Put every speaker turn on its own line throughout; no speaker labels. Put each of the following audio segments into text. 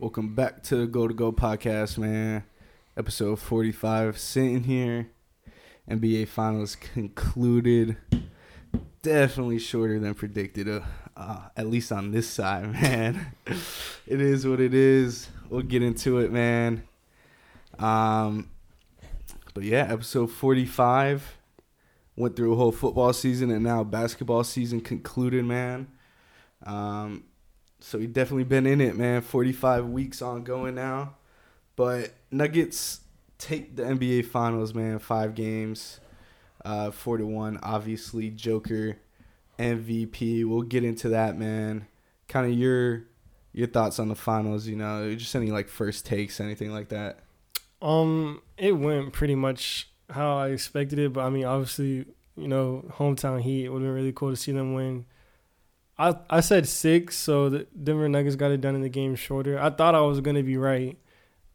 Welcome back to the Goal2Go podcast, man. Episode 45. Sitting here. NBA Finals concluded. Definitely shorter than predicted, uh, uh, at least on this side, man. it is what it is. We'll get into it, man. Um, but yeah, episode 45 went through a whole football season and now basketball season concluded, man. Um, so we definitely been in it, man. 45 weeks ongoing now. But Nuggets take the NBA Finals, man. Five games, uh, four to one. Obviously, Joker MVP. We'll get into that, man. Kind of your your thoughts on the finals. You know, just any like first takes, anything like that.
Um, it went pretty much how I expected it, but I mean, obviously, you know, hometown heat. It would have been really cool to see them win. I I said six, so the Denver Nuggets got it done in the game shorter. I thought I was gonna be right,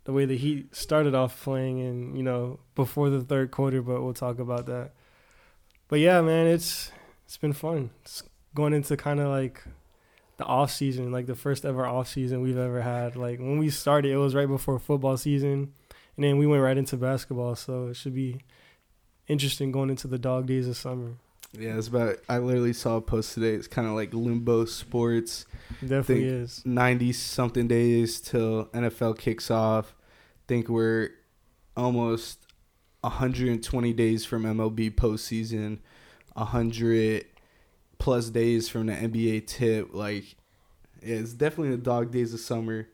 the way the Heat started off playing, and you know, before the third quarter. But we'll talk about that. But yeah, man, it's it's been fun. It's going into kind of like the off season, like the first ever off season we've ever had. Like when we started, it was right before football season, and then we went right into basketball. So it should be interesting going into the dog days of summer.
Yeah, it's about. I literally saw a post today. It's kind of like limbo sports.
Definitely is.
Ninety something days till NFL kicks off. Think we're almost 120 days from MLB postseason. 100 plus days from the NBA tip. Like, yeah, it's definitely the dog days of summer.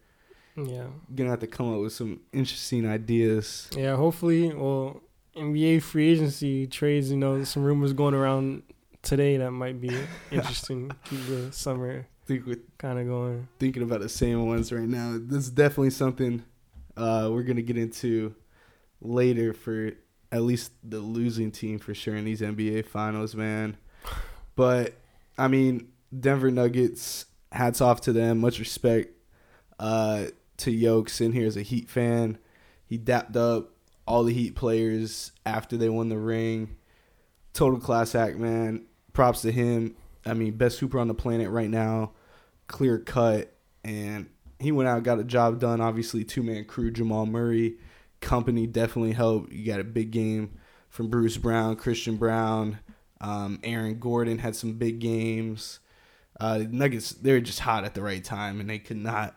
Yeah.
Gonna have to come up with some interesting ideas.
Yeah, hopefully. Well, NBA free agency trades, you know, some rumors going around today that might be interesting. Keep the summer
think we're
kind of going.
Thinking about the same ones right now. This is definitely something uh, we're gonna get into later for at least the losing team for sure in these NBA finals, man. But I mean, Denver Nuggets, hats off to them. Much respect uh, to Yokes in here as a Heat fan. He dapped up all the Heat players after they won the ring. Total class act, man. Props to him. I mean, best hooper on the planet right now. Clear cut. And he went out, got a job done. Obviously, two man crew, Jamal Murray. Company definitely helped. You got a big game from Bruce Brown, Christian Braun, Um, Aaron Gordon had some big games. Uh, Nuggets, they were just hot at the right time, and they could not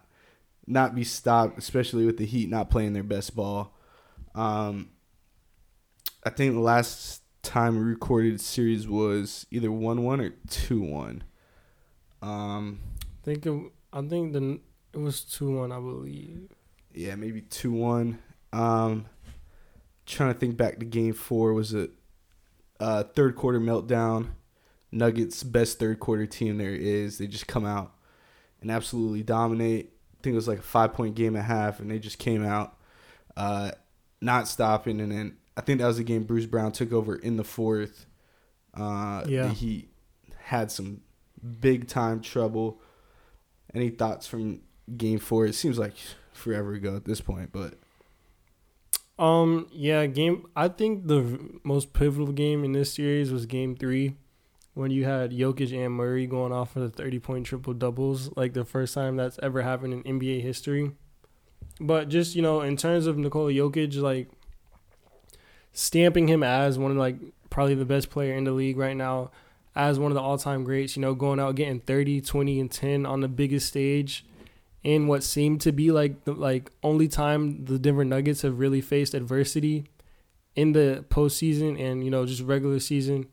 not be stopped, especially with the Heat not playing their best ball. Um, I think the last time we recorded series was either one one or two one. Um,
I think it, I think the it was two one, I believe.
Yeah, maybe two one. Um, trying to think back to game four was a uh, third quarter meltdown. Nuggets best third quarter team there is. They just come out and absolutely dominate. I think it was like a five point game and a half, and they just came out. Uh, not stopping. And then I think that was the game Bruce Brown took over in the fourth. Uh,
yeah.
He had some big time trouble. Any thoughts from game four? It seems like forever ago at this point, but.
Um. Yeah. Game. I think the most pivotal game in this series was Game Three, when you had Jokic and Murray going off for the thirty-point triple doubles, like the first time that's ever happened in NBA history. But just you know, in terms of Nikola Jokic, like stamping him as one of like probably the best player in the league right now, as one of the all-time greats. You know, going out getting 30, 20, and 10 on the biggest stage, in what seemed to be like the like only time the Denver Nuggets have really faced adversity in the postseason and you know just regular season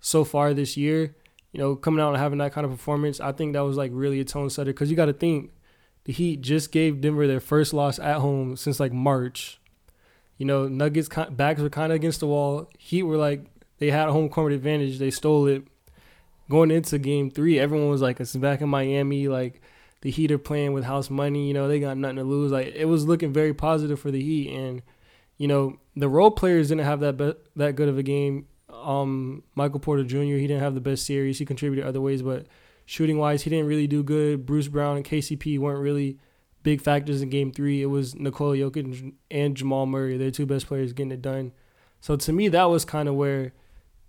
so far this year. You know, coming out and having that kind of performance, I think that was like really a tone setter because you got to think the Heat just gave Denver their first loss at home since like March. You know, Nuggets backs were kind of against the wall. Heat were like they had a home court advantage. They stole it. Going into Game Three, everyone was like, "It's back in Miami." Like the Heat are playing with house money. You know, they got nothing to lose. Like it was looking very positive for the Heat, and you know the role players didn't have that be- that good of a game. Um, Michael Porter Jr. He didn't have the best series. He contributed other ways, but Shooting wise, he didn't really do good. Bruce Brown and KCP weren't really big factors in game three. It was Nikola Jokic and Jamal Murray, their two best players, getting it done. So to me, that was kind of where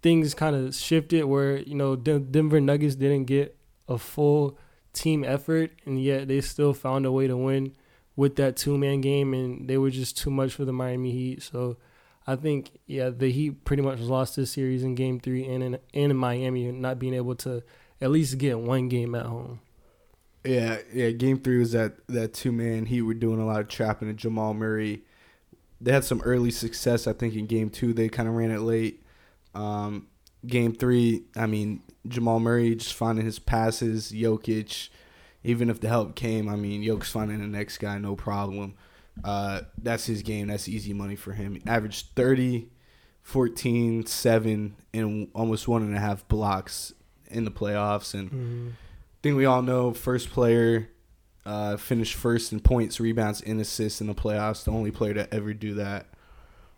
things kind of shifted, where, you know, Denver Nuggets didn't get a full team effort, and yet they still found a way to win with that two man game, and they were just too much for the Miami Heat. So I think yeah, the Heat pretty much lost this series in Game Three and in and in Miami, not being able to at least get one game at home.
Yeah, yeah. Game three was that that two man He were doing a lot of trapping and Jamal Murray. They had some early success, I think, in game two. They kind of ran it late. Um, game three, I mean, Jamal Murray just finding his passes, Jokic, even if the help came, I mean, Jokic's finding the next guy, no problem. Uh, that's his game. That's easy money for him. Averaged 30, 14, 7, and almost one and a half blocks in the playoffs. And
Mm-hmm.
I think we all know first player uh, finished first in points, rebounds, and assists in the playoffs. The only player to ever do that.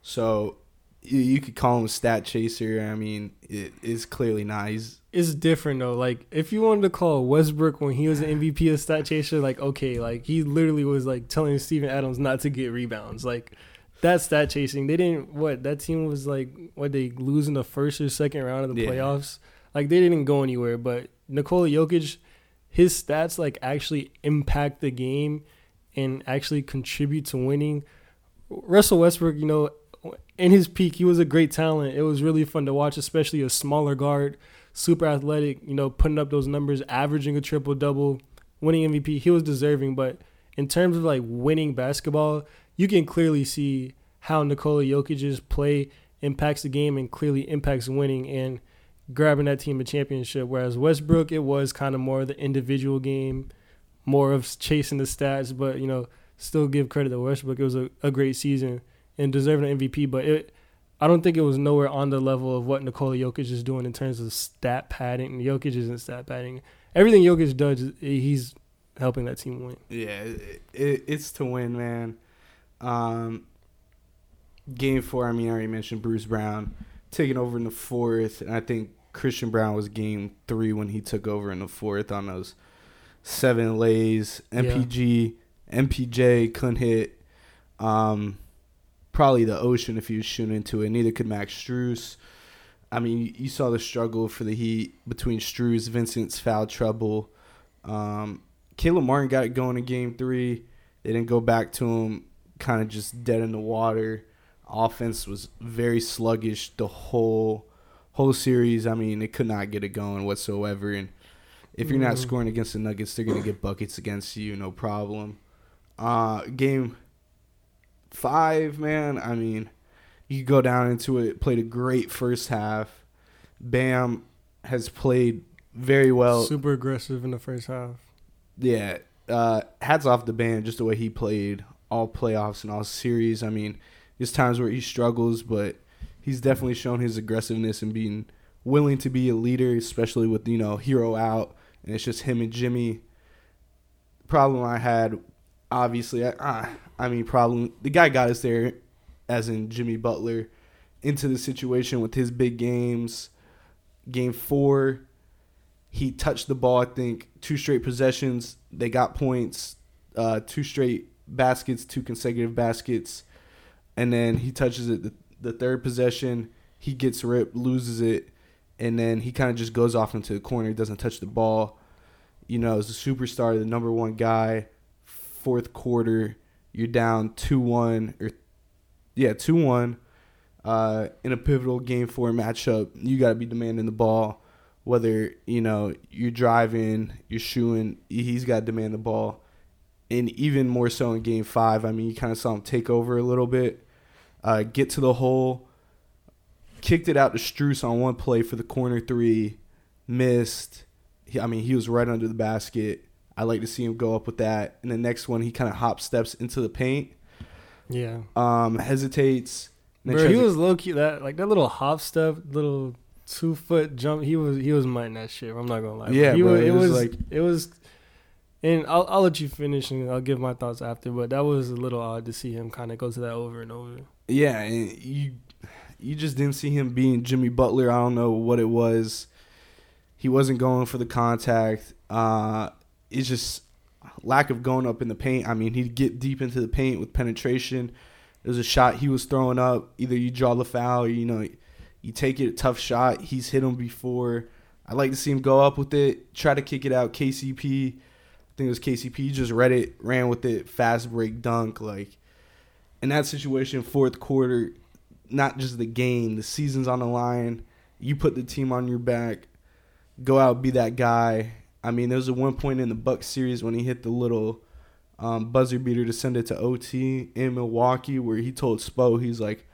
So you, you could call him a stat chaser. I mean, it is clearly not. He's
It's different though. Like if you wanted to call Westbrook when he was an MVP a stat chaser, like okay, like he literally was like telling Steven Adams not to get rebounds. Like that's stat chasing. They didn't what that team was like. What they lose in the first or second round of the
Yeah.
playoffs. Like they didn't go anywhere. But Nikola Jokic, his stats like actually impact the game and actually contribute to winning. Russell Westbrook, you know, in his peak, he was a great talent. It was really fun to watch, especially a smaller guard, super athletic, you know, putting up those numbers, averaging a triple double, winning MVP. He was deserving, but in terms of like winning basketball, you can clearly see how Nikola Jokic's play impacts the game and clearly impacts winning and grabbing that team a championship. Whereas Westbrook, it was kind of more the individual game, more of chasing the stats, but you know, still give credit to Westbrook. It was a, a great season and deserving an MVP, but it I don't think it was nowhere on the level of what Nikola Jokic is doing in terms of stat padding. Jokic isn't stat padding. Everything Jokic does, he's helping that team win.
yeah, it, it, it's to win, man. Um, game four. I mean, I already mentioned Bruce Brown taking over in the fourth, and I think Christian Braun was game three when he took over in the fourth on those seven lays. MPG, MPJ couldn't hit. Um, probably the ocean if he was shooting into it. Neither could Max Strus. I mean, you, you saw the struggle for the Heat between Struess, Vincent's foul trouble. Um, Caleb Martin got it going in game three. They didn't go back to him, kind of just dead in the water. Offense was very sluggish the whole whole series. I mean, they could not get it going whatsoever. And if you're not
Mhm.
scoring against the Nuggets, they're gonna get buckets against you, no problem. Uh, game five, man. I mean, you go down into it. Played a great first half. Bam has played very well.
Super aggressive in the first half.
Yeah, uh, hats off the band just the way he played all playoffs and all series. I mean, there's times where he struggles, but he's definitely shown his aggressiveness and being willing to be a leader, especially with you know Herro out and it's just him and Jimmy. Problem I had, obviously, I, I, mean, problem the guy got us there, as in Jimmy Butler, into the situation with his big games. Game four, he touched the ball. I think two straight possessions. They got points. Uh, two straight baskets, two consecutive baskets, and then he touches it. The, the third possession, he gets ripped, loses it, and then he kind of just goes off into the corner. He Doesn't touch the ball. You know, as a superstar, the number one guy. Fourth quarter, you're down two one or yeah two one. Uh, in a pivotal game four matchup, you got to be demanding the ball whether you know you're driving, you're shooting, he's got to demand the ball, and even more so in Game Five. I mean, you kind of saw him take over a little bit, uh, get to the hole, kicked it out to Strus on one play for the corner three, missed. He, I mean, he was right under the basket. I like to see him go up with that. And the next one, he kind of hop steps into the paint,
Yeah.
um, hesitates.
Bro, he was low key that like that little hop step, little two foot jump. He was he was minding that shit. I'm not gonna lie.
Yeah,
he
bro,
was,
it
it
was
was
like-
it was, and I'll I'll let you finish and I'll give my thoughts after. But that was a little odd to see him kind of go to that over and over.
Yeah, you you just didn't see him being Jimmy Butler. I don't know what it was. He wasn't going for the contact. Uh, it's just lack of going up in the paint. I mean, he'd get deep into the paint with penetration. There's a shot he was throwing up. Either you draw the foul, or, you know, you take it. A tough shot. He's hit him before. I like to see him go up with it, try to kick it out. KCP I think it was KCP. Just read it, ran with it, fast break dunk. Like in that situation, fourth quarter, not just the game, the season's on the line. You put the team on your back, go out, be that guy. I mean, there was a one point in the Buck series when he hit the little um, buzzer beater to send it to OT in Milwaukee, where he told Spo, he's like,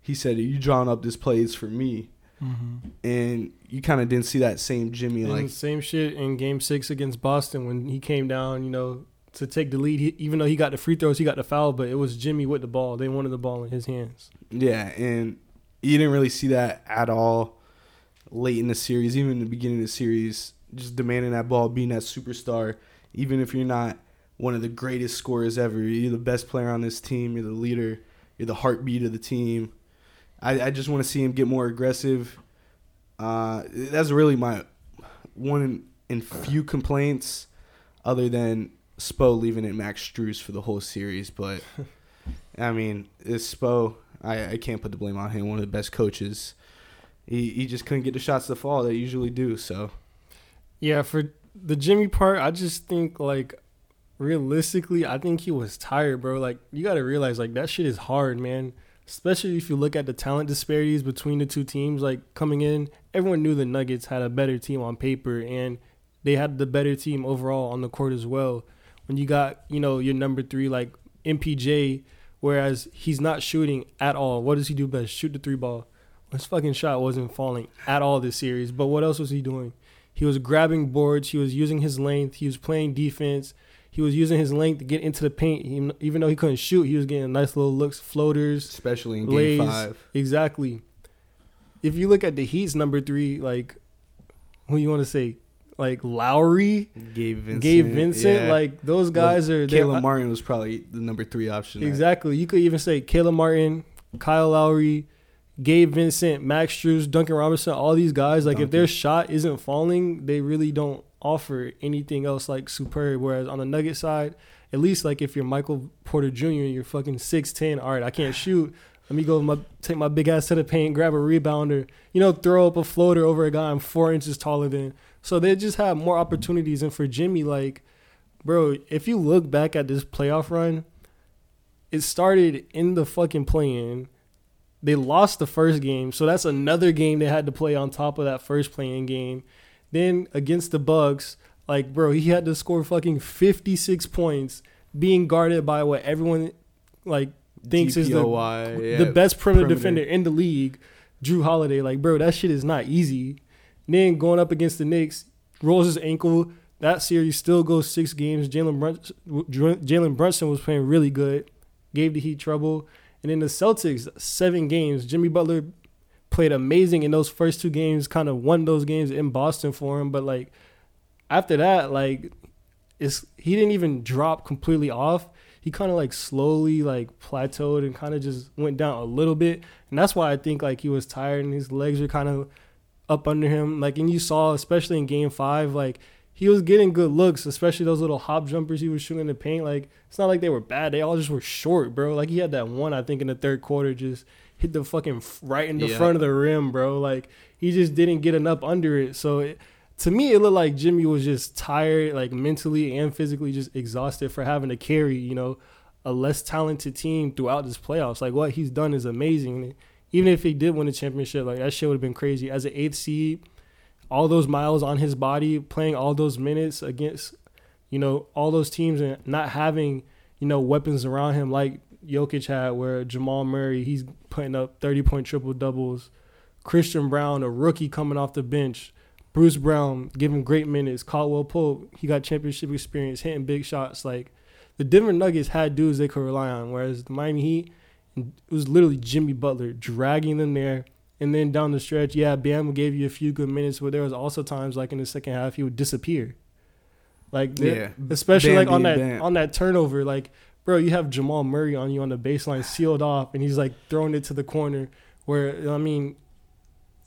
he said, "You drawing up this plays for me." Mm-hmm. And you kind of didn't see that same Jimmy
and
like
same shit in Game Six against Boston when he came down. You know, to take the lead. He, even though he got the free throws, he got the foul, but it was Jimmy with the ball. They wanted the ball in his hands.
Yeah, and you didn't really see that at all late in the series, even in the beginning of the series, just demanding that ball, being that superstar, even if you're not one of the greatest scorers ever. You're the best player on this team. You're the leader. You're the heartbeat of the team. I, I just want to see him get more aggressive. Uh, that's really my one in few complaints, other than Spo leaving it Max Strus for the whole series. But I mean, it's Spo. I, I can't put the blame on him. One of the best coaches. He he just couldn't get the shots to fall that usually do. So
yeah, for the Jimmy part, I just think like realistically, I think he was tired, bro. Like you got to realize like that shit is hard, man. Especially if you look at the talent disparities between the two teams, like coming in, everyone knew the Nuggets had a better team on paper and they had the better team overall on the court as well when you got you know your number three like MPJ, whereas he's not shooting at all. What does he do best? Shoot the three ball. His fucking shot wasn't falling at all this series. But what else was he doing? He was grabbing boards. He was using his length. He was playing defense. He was using his length to get into the paint. He, even though he couldn't shoot, he was getting nice little looks, floaters,
especially in blaze. game five.
Exactly. If you look at the Heat's number three, like who you want to say, like Lowry,
Gabe Vincent,
Gabe Vincent, yeah. like those guys well, are.
Caleb Martin was probably the number three option.
Exactly. You could even say Caleb Martin, Kyle Lowry, Gabe Vincent, Max Strus, Duncan Robinson, all these guys. Like Duncan. if their shot isn't falling, they really don't offer anything else like superb. Whereas on the Nugget side, at least like if you're Michael Porter Jr., and you're fucking six ten. All right, I can't shoot. Let me go my, take my big ass to the paint, grab a rebounder, you know, throw up a floater over a guy I'm four inches taller than. So they just have more opportunities. And for Jimmy, like, bro, if you look back at this playoff run, it started in the fucking play-in. They lost the first game, so that's another game they had to play on top of that first play-in game. Then against the Bucks, like, bro, he had to score fucking 56 points, being guarded by what everyone like thinks is the, yeah, the best perimeter, perimeter defender in the league, Jrue Holiday. Like, bro, that shit is not easy. Then going up against the Knicks, rolls his ankle. That series still goes six games. Jalen Brunson, Jalen Brunson was playing really good, gave the Heat trouble. And then the Celtics, seven games. Jimmy Butler played amazing in those first two games, kind of won those games in Boston for him. But like after that, like it's he didn't even drop completely off. He kind of like slowly like plateaued and kind of just went down a little bit. And that's why I think like he was tired and his legs were kind of up under him. Like, and you saw, especially in game five, like, he was getting good looks, especially those little hop jumpers he was shooting in the paint. Like, it's not like they were bad. They all just were short, bro. Like, he had that one, I think, in the third quarter, just hit the fucking right in the yeah. front of the rim, bro. Like, he just didn't get enough under it. So, it, to me, it looked like Jimmy was just tired, like, mentally and physically just exhausted for having to carry, you know, a less talented team throughout this playoffs. Like, what he's done is amazing even if he did win the championship, like that shit would have been crazy. As an eighth seed, all those miles on his body, playing all those minutes against, you know, all those teams and not having, you know, weapons around him like Jokic had, where Jamal Murray, he's putting up 30 point triple doubles. Christian Braun, a rookie coming off the bench. Bruce Brown giving great minutes. Caldwell Pope, he got championship experience, hitting big shots. Like the Denver Nuggets had dudes they could rely on, whereas the Miami Heat, it was literally Jimmy Butler dragging them there. And then down the stretch, yeah, Bam gave you a few good minutes, but there was also times like in the second half he would disappear. Like yeah, especially Bam like on that Bam. on that turnover, like bro, you have Jamal Murray on you on the baseline sealed off, and he's like throwing it to the corner. Where I mean,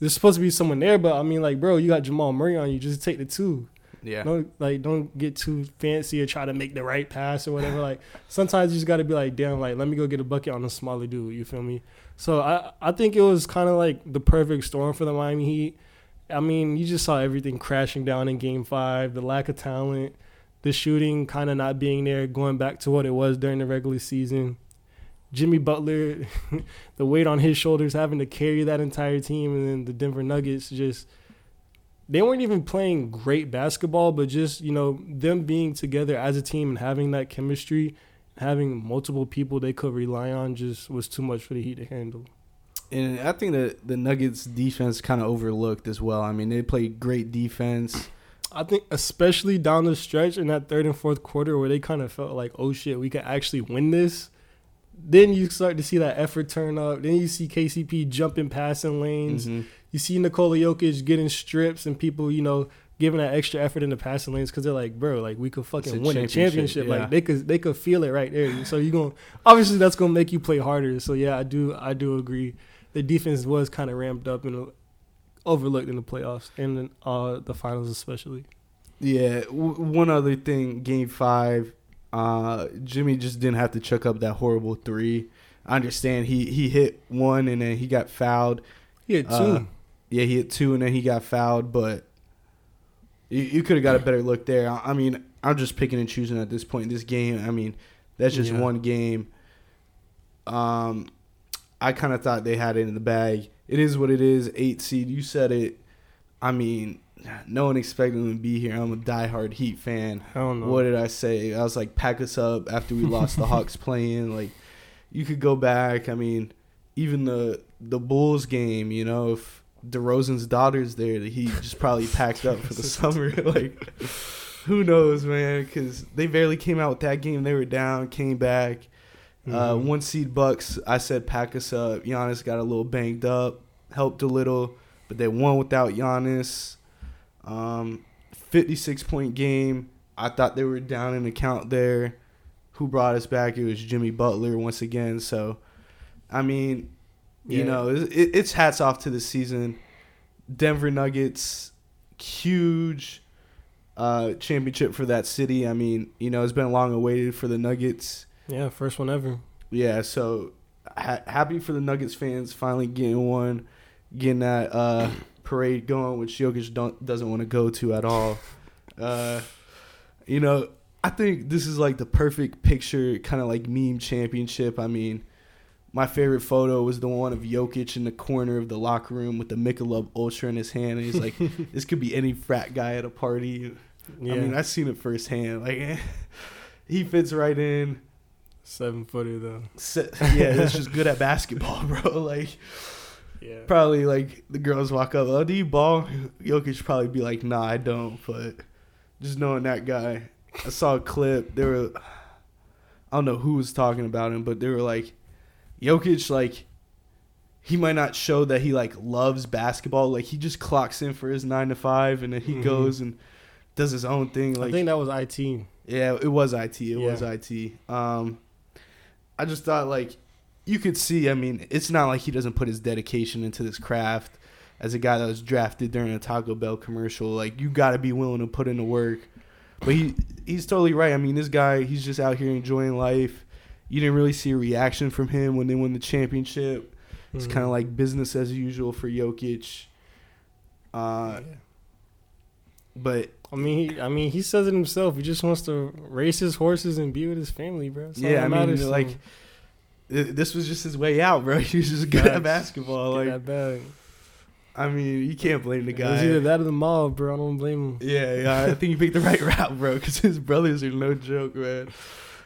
there's supposed to be someone there, but I mean, like, bro, you got Jamal Murray on you, just take the two.
Yeah.
Don't like don't get too fancy or try to make the right pass or whatever. like sometimes you just got to be like, damn, like let me go get a bucket on a smaller dude. You feel me? So I I think it was kind of like the perfect storm for the Miami Heat. I mean, you just saw everything crashing down in Game Five. The lack of talent, the shooting kind of not being there, going back to what it was during the regular season. Jimmy Butler, the weight on his shoulders, having to carry that entire team, and then the Denver Nuggets just they weren't even playing great basketball, but just you know them being together as a team and having that chemistry, having multiple people they could rely on, just was too much for the Heat to handle.
And I think that the Nuggets defense kind of overlooked as well. I mean, they played great defense.
I think especially down the stretch in that third and fourth quarter where they kind of felt like, oh shit, we could actually win this. Then you start to see that effort turn up. Then you see KCP jumping passing lanes.
Mhm.
You see Nikola Jokic getting strips and people, you know, giving that extra effort in the passing lanes because they're like, bro, like we could fucking
a
win a
championship, yeah.
Like they could, they could feel it right there. So you're going obviously that's gonna make you play harder. So yeah, I do, I do agree. The defense was kind of ramped up and overlooked in the playoffs and in, uh, the finals especially.
Yeah. W- one other thing, Game Five, uh, Jimmy just didn't have to chuck up that horrible three. I understand he he hit one and then he got fouled.
He had two.
Uh, Yeah, he hit two and then he got fouled, but you, you could have got a better look there. I, I mean, I'm just picking and choosing at this point in this game. I mean, that's just
Yeah.
one game. Um, I kind of thought they had it in the bag. It is what it is. Eight seed. You said it. I mean, no one expected them to be here. I'm a diehard Heat fan.
I don't.
What did I say? I was like, pack us up after we lost the Hawks playing. Like, you could go back. I mean, even the the Bulls game. You know, if DeRozan's daughter's there, the Heat just probably packed up for the summer. like, who knows, man? Because they barely came out with that game. They were down, came back. Uh,
Mhm.
one seed Bucks. I said pack us up. Giannis got a little banged up, helped a little, but they won without Giannis. Um, 56 point game. I thought they were down in the count there. Who brought us back? It was Jimmy Butler once again. So, I mean, you
Yeah.
know, it, it, it's hats off to the season. Denver Nuggets, huge uh, championship for that city. I mean, you know, it's been long awaited for the Nuggets.
Yeah, first one ever.
Yeah, so ha- happy for the Nuggets fans finally getting one, getting that uh, parade going, which Jokic don't doesn't want to go to at all. Uh, you know, I think this is like the perfect picture, kind of like meme championship. I mean, my favorite photo was the one of Jokic in the corner of the locker room with the Michelob Ultra in his hand, and he's like, "This could be any frat guy at a party."
Yeah,
I mean, I've seen it firsthand. Like, he fits right in.
seven footer though.
Se- yeah, it's just good at basketball, bro. Like
Yeah,
probably like the girls walk up, oh, do you ball? Jokic probably be like, nah, I don't. But just knowing that guy, I saw a clip. They were, I don't know who was talking about him, but they were like, Jokic, like he might not show that he like loves basketball. Like he just clocks in for his nine to five, and then he
Mhm.
goes and does his own thing. Like
I think that was it.
yeah, it was IT. It
Yeah.
was IT. Um, I just thought like you could see. I mean, it's not like he doesn't put his dedication into this craft. As a guy that was drafted during a Taco Bell commercial, like you got to be willing to put in the work. But he he's totally right. I mean, this guy he's just out here enjoying life. You didn't really see a reaction from him when they won the championship. It's
Mm-hmm.
kind of like business as usual for Jokic. Uh, but
I mean, he, I mean, he says it himself. He just wants to race his horses and be with his family, bro. That's
Yeah, I mean, like, this was just his way out, bro. He was just good at basketball. Like. I mean, you can't blame the
It was
guy.
either that or the mob, bro. I don't blame him.
Yeah, yeah, I think you picked the right route, bro. Because his brothers are no joke, man.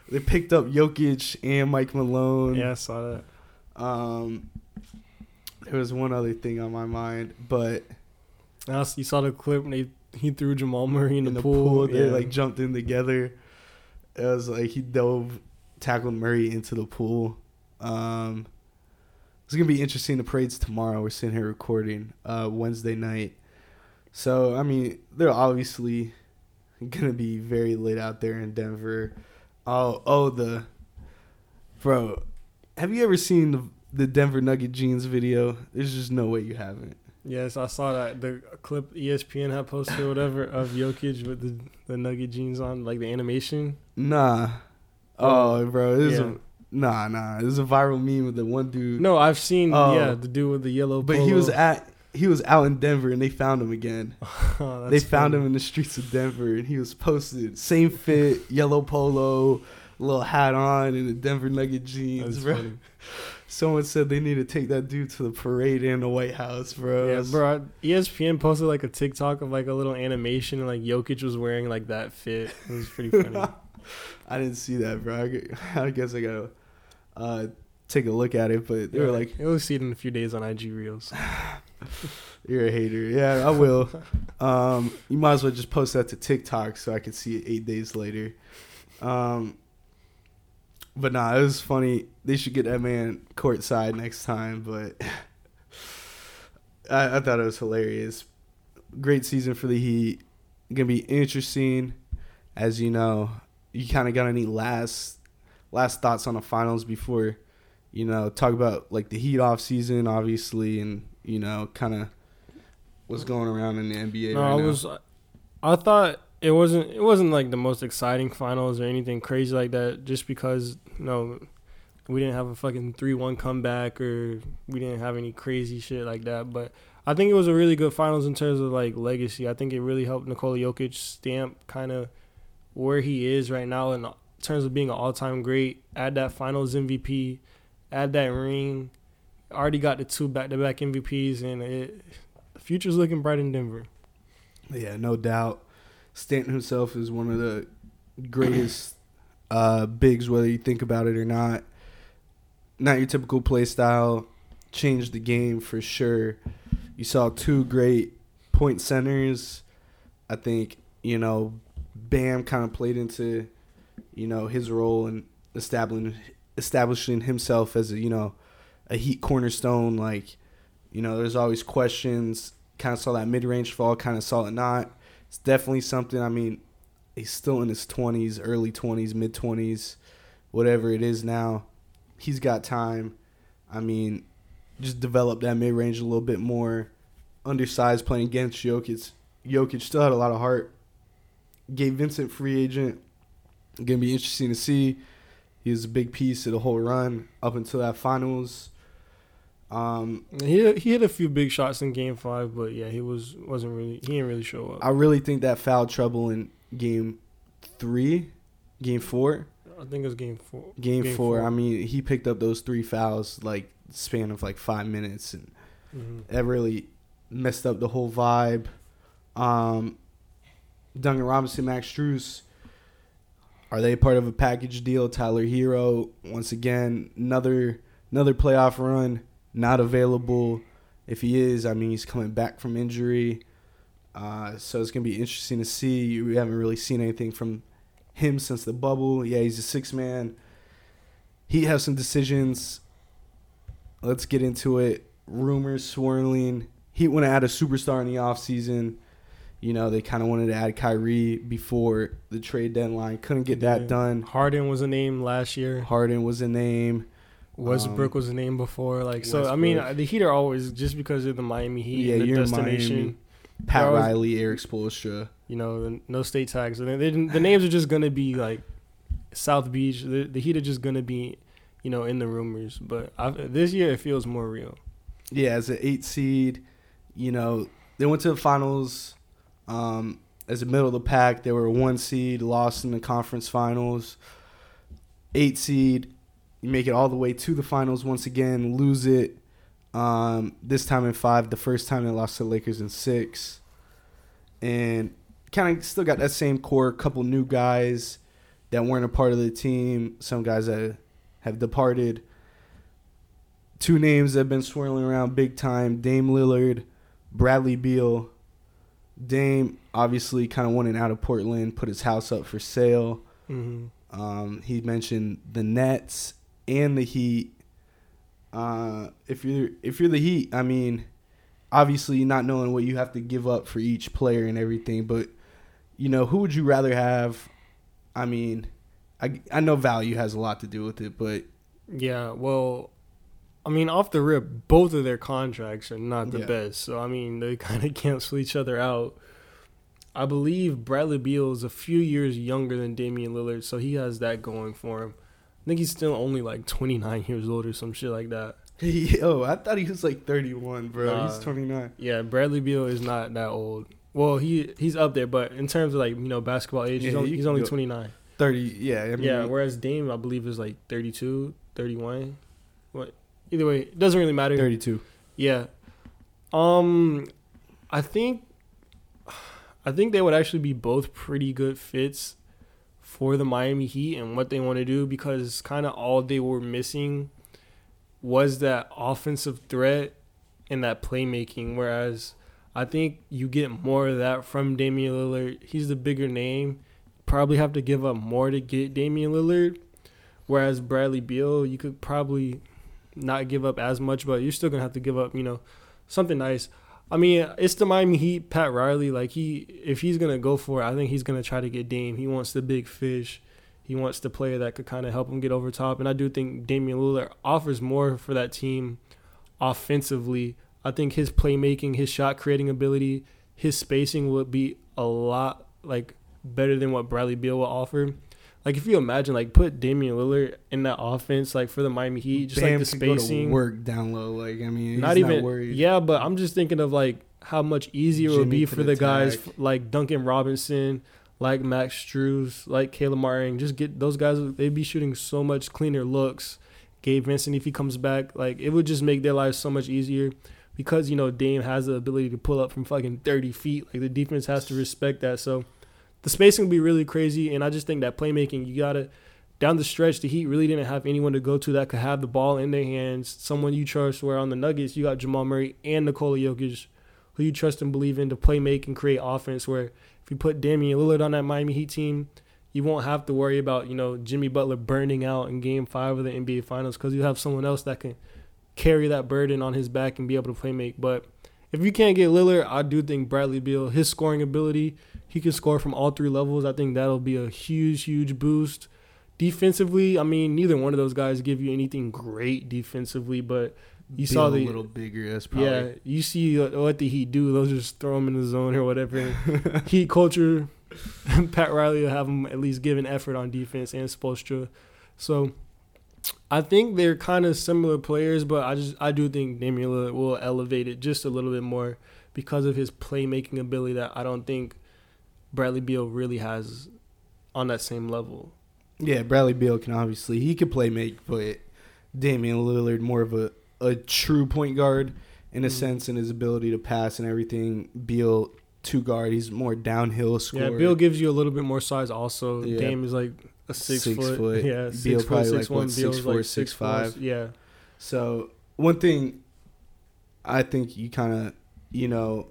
They picked up Jokic and Mike Malone.
Yeah, I saw that.
Um, there was one other thing on my mind, but
you saw the clip when they he threw Jamal Murray in,
in
the,
the
pool.
pool, they
yeah.
like jumped in together. It was like he dove, tackled Murray into the pool. Um, it's gonna be interesting. The parade's tomorrow. We're sitting here recording uh, Wednesday night, so I mean they're obviously gonna be very lit out there in Denver. Oh, oh the bro. Have you ever seen the the Denver Nugget jeans video? There's just no way you haven't.
Yes, I saw that the clip ESPN had posted or whatever of Jokic with the the nugget jeans on, like the animation.
Nah. Oh, bro, this is
Yeah.
a, nah, nah. It was a viral meme with the one dude.
No, I've seen
Oh.
yeah the dude with the yellow.
but he was at he was out in Denver and they found him again.
Oh,
they found
funny.
him in the streets of Denver and he was posted same fit, yellow polo, little hat on, and the Denver Nugget jeans,
That's
bro.
funny.
Someone said they need to take that dude to the parade in the White House, bro.
Yeah, bro. ESPN posted like a TikTok of like a little animation, and like Jokic was wearing like that fit. It was pretty funny.
I didn't see that, bro. I I guess I gotta uh, take a look at it, but they were like,
you'll see it in a few days on IG Reels.
"You're a hater." Yeah, I will. um, you might as well just post that to TikTok so I can see it eight days later. Um, but nah, it was funny. They should get that man courtside next time. But I, I thought it was hilarious. Great season for the Heat. Gonna be interesting, as you know. You kind of got any last last thoughts on the finals before, you know, talk about like the Heat off season, obviously, and you know, kind of what's going around in the NBA.
no,
right
I
now.
was. I thought it wasn't. It wasn't like the most exciting finals or anything crazy like that. Just because you know we didn't have a fucking three one comeback or we didn't have any crazy shit like that. But I think it was a really good finals in terms of like legacy. I think it really helped Nikola Jokic stamp kind of where he is right now in terms of being an all time great. Add that finals MVP, add that ring. Already got the two back to back MVPs, and it, the future's looking bright in Denver.
Yeah, no doubt. Stanton himself is one of the greatest uh, bigs, whether you think about it or not. Not your typical play style. Changed the game for sure. You saw two great point centers. I think, you know, Bam kind of played into, you know, his role in establishing establishing himself as a, you know, a heat cornerstone. Like, you know, there's always questions. Kind of saw that mid range fall, kind of saw it not. It's definitely something. I mean, he's still in his 20s, early 20s, mid 20s, whatever it is now. He's got time. I mean, just develop that mid range a little bit more. Undersized playing against Jokic. Jokic still had a lot of heart. Gave Vincent free agent. Gonna be interesting to see. He was a big piece of the whole run up until that finals. Um,
He he hit a few big shots in Game Five, but yeah, he was wasn't really he didn't really show up.
I really think that foul trouble in game three, game four,
I think it was Game Four.
game,
Game
four,
four.
I mean, he picked up those three fouls like span of like five minutes, and
hmm
that really messed up the whole vibe. Um, Duncan Robinson, Max Strus, are they part of a package deal? Tyler Herro, once again, another another playoff run, not available. If he is, I mean, he's coming back from injury, uh, so it's gonna be interesting to see. We haven't really seen anything from him since the bubble. Yeah, he's a six man. He has some decisions. Let's get into it. Rumors swirling. He want to add a superstar in the offseason. You know, they kind of wanted to add Kyrie before the trade deadline. Couldn't get that
Yeah.
done.
Harden was a name last year.
Harden was a name.
Westbrook
Um,
was a name before. Like so, I mean, the Heat are always just because of the Miami Heat,
Yeah,
and
you're
destination.
Miami. Pat
always-
Riley, Erik Spoelstra.
You know, the- no state tags. So they, they, the names are just gonna be like South Beach. The, the Heat are just gonna be, you know, in the rumors. But I, this year it feels more real.
Yeah, as an eight seed, you know, they went to the finals. Um, as a middle of the pack, they were one seed, lost in the conference finals. Eight seed, you make it all the way to the finals once again, lose it. Um, this time in five, the first time they lost to the Lakers in six, and kind of still got that same core. Couple new guys that weren't a part of the team. Some guys that have departed two names that have been swirling around big time Dame Lillard, Bradley Beal. Dame obviously kind of wanted out of Portland, put his house up for sale.
hmm
Um, he mentioned the Nets and the Heat. Uh, if you're if you're the Heat, I mean, obviously not knowing what you have to give up for each player and everything, but you know who would you rather have? I mean, I I know value has a lot to do with it, but
Yeah, well, I mean, off the rip, both of their contracts are not the
Yeah.
best. So I mean, they kind of cancel each other out. I believe Bradley Beal is a few years younger than Damian Lillard, so he has that going for him. I think he's still only like 29 years old or some shit like that.
Yo, I thought he was like 31, bro.
Nah.
He's 29.
Yeah, Bradley Beal is not that old. Well, he he's up there, but in terms of like you know basketball age, he's only, he's only 29.
30. Yeah, I mean,
yeah, whereas Dame, I believe, is like 32, 31. What? Either way, it doesn't really matter.
32.
Yeah. Um, I think, I think they would actually be both pretty good fits for the Miami Heat and what they want to do because kind of all they were missing was that offensive threat and that playmaking. Whereas I think you get more of that from Damian Lillard. He's the bigger name. Probably have to give up more to get Damian Lillard. Whereas Bradley Beal, you could probably not give up as much, but you're still gonna have to give up, you know, something nice. I mean, it's the Miami Heat, Pat Riley. Like he, if he's gonna go for it, I think he's gonna try to get Dame. He wants the big fish. He wants the player that could kind of help him get over top. And I do think Damian Lillard offers more for that team offensively. I think his playmaking, his shot creating ability, his spacing would be a lot like better than what Bradley Beal will offer. Like if you imagine, like put Damian Lillard in that offense, like for the Miami Heat, just
Bam
like the
could go to
spacing,
work down low. Like, I mean,
not even
worried.
yeah. But I'm just thinking of like how much easier it would be for the guys
attack.
like Duncan Robinson, like Max Strus, like Caleb Martin. Just get those guys. They'd be shooting so much cleaner looks. Gabe Vincent, if he comes back, like it would just make their lives so much easier because you know Dame has the ability to pull up from fucking 30 feet. Like the defense has to respect that. So the spacing will be really crazy, and I just think that playmaking you gotta down the stretch, the Heat really didn't have anyone to go to that could have the ball in their hands. Someone you trust. Where on the Nuggets, you got Jamal Murray and Nikola Jokic, who you trust and believe in to play, make, and create offense. Where if you put Damian Lillard on that Miami Heat team, you won't have to worry about you know Jimmy Butler burning out in Game Five of the NBA Finals because you have someone else that can carry that burden on his back and be able to play make. But if you can't get Lillard, I do think Bradley Beal, his scoring ability, he can score from all three levels. I think that'll be a huge, huge boost. Defensively, I mean, neither one of those guys give you anything great defensively, but you saw the
little bigger. That's probably
yeah, you see what the Heat do. They'll just throw him in the zone or whatever. Heat culture, Pat Riley will have him at least give an effort on defense and Spoelstra. So I think they're kind of similar players, but I just I do think Damian will elevate it just a little bit more because of his playmaking ability that I don't think Bradley Beal really has on that same level.
Yeah, Bradley Beal can obviously he could play make, but Damian Lillard more of a, a true point guard in a
Mhm.
sense in his ability to pass and everything. Beal two guard, he's more downhill scorer.
Yeah, Beal gives you a little bit more size. Also,
Yeah.
Dame is like a six,
Six
foot.
foot.
Yeah,
Beal
six foot,
probably
six
like,
one. Beal's
6'4",
like six
6'5"?
Yeah,
So one thing I think you kind of you know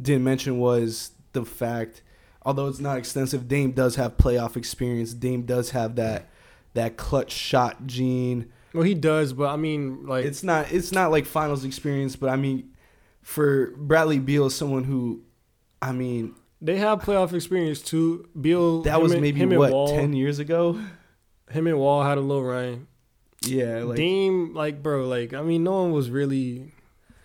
didn't mention was the fact, although it's not extensive, Dame does have playoff experience. Dame does have that that clutch shot gene.
well, he does, but I mean, like,
it's not it's not like finals experience, but I mean, for Bradley Beal, someone who, I mean,
they have playoff experience too. Beal,
that was
and-
maybe what
Wall,
ten years ago.
Him and Wall had a little run.
Yeah, like
Dame, like, bro, like, I mean, no one was really,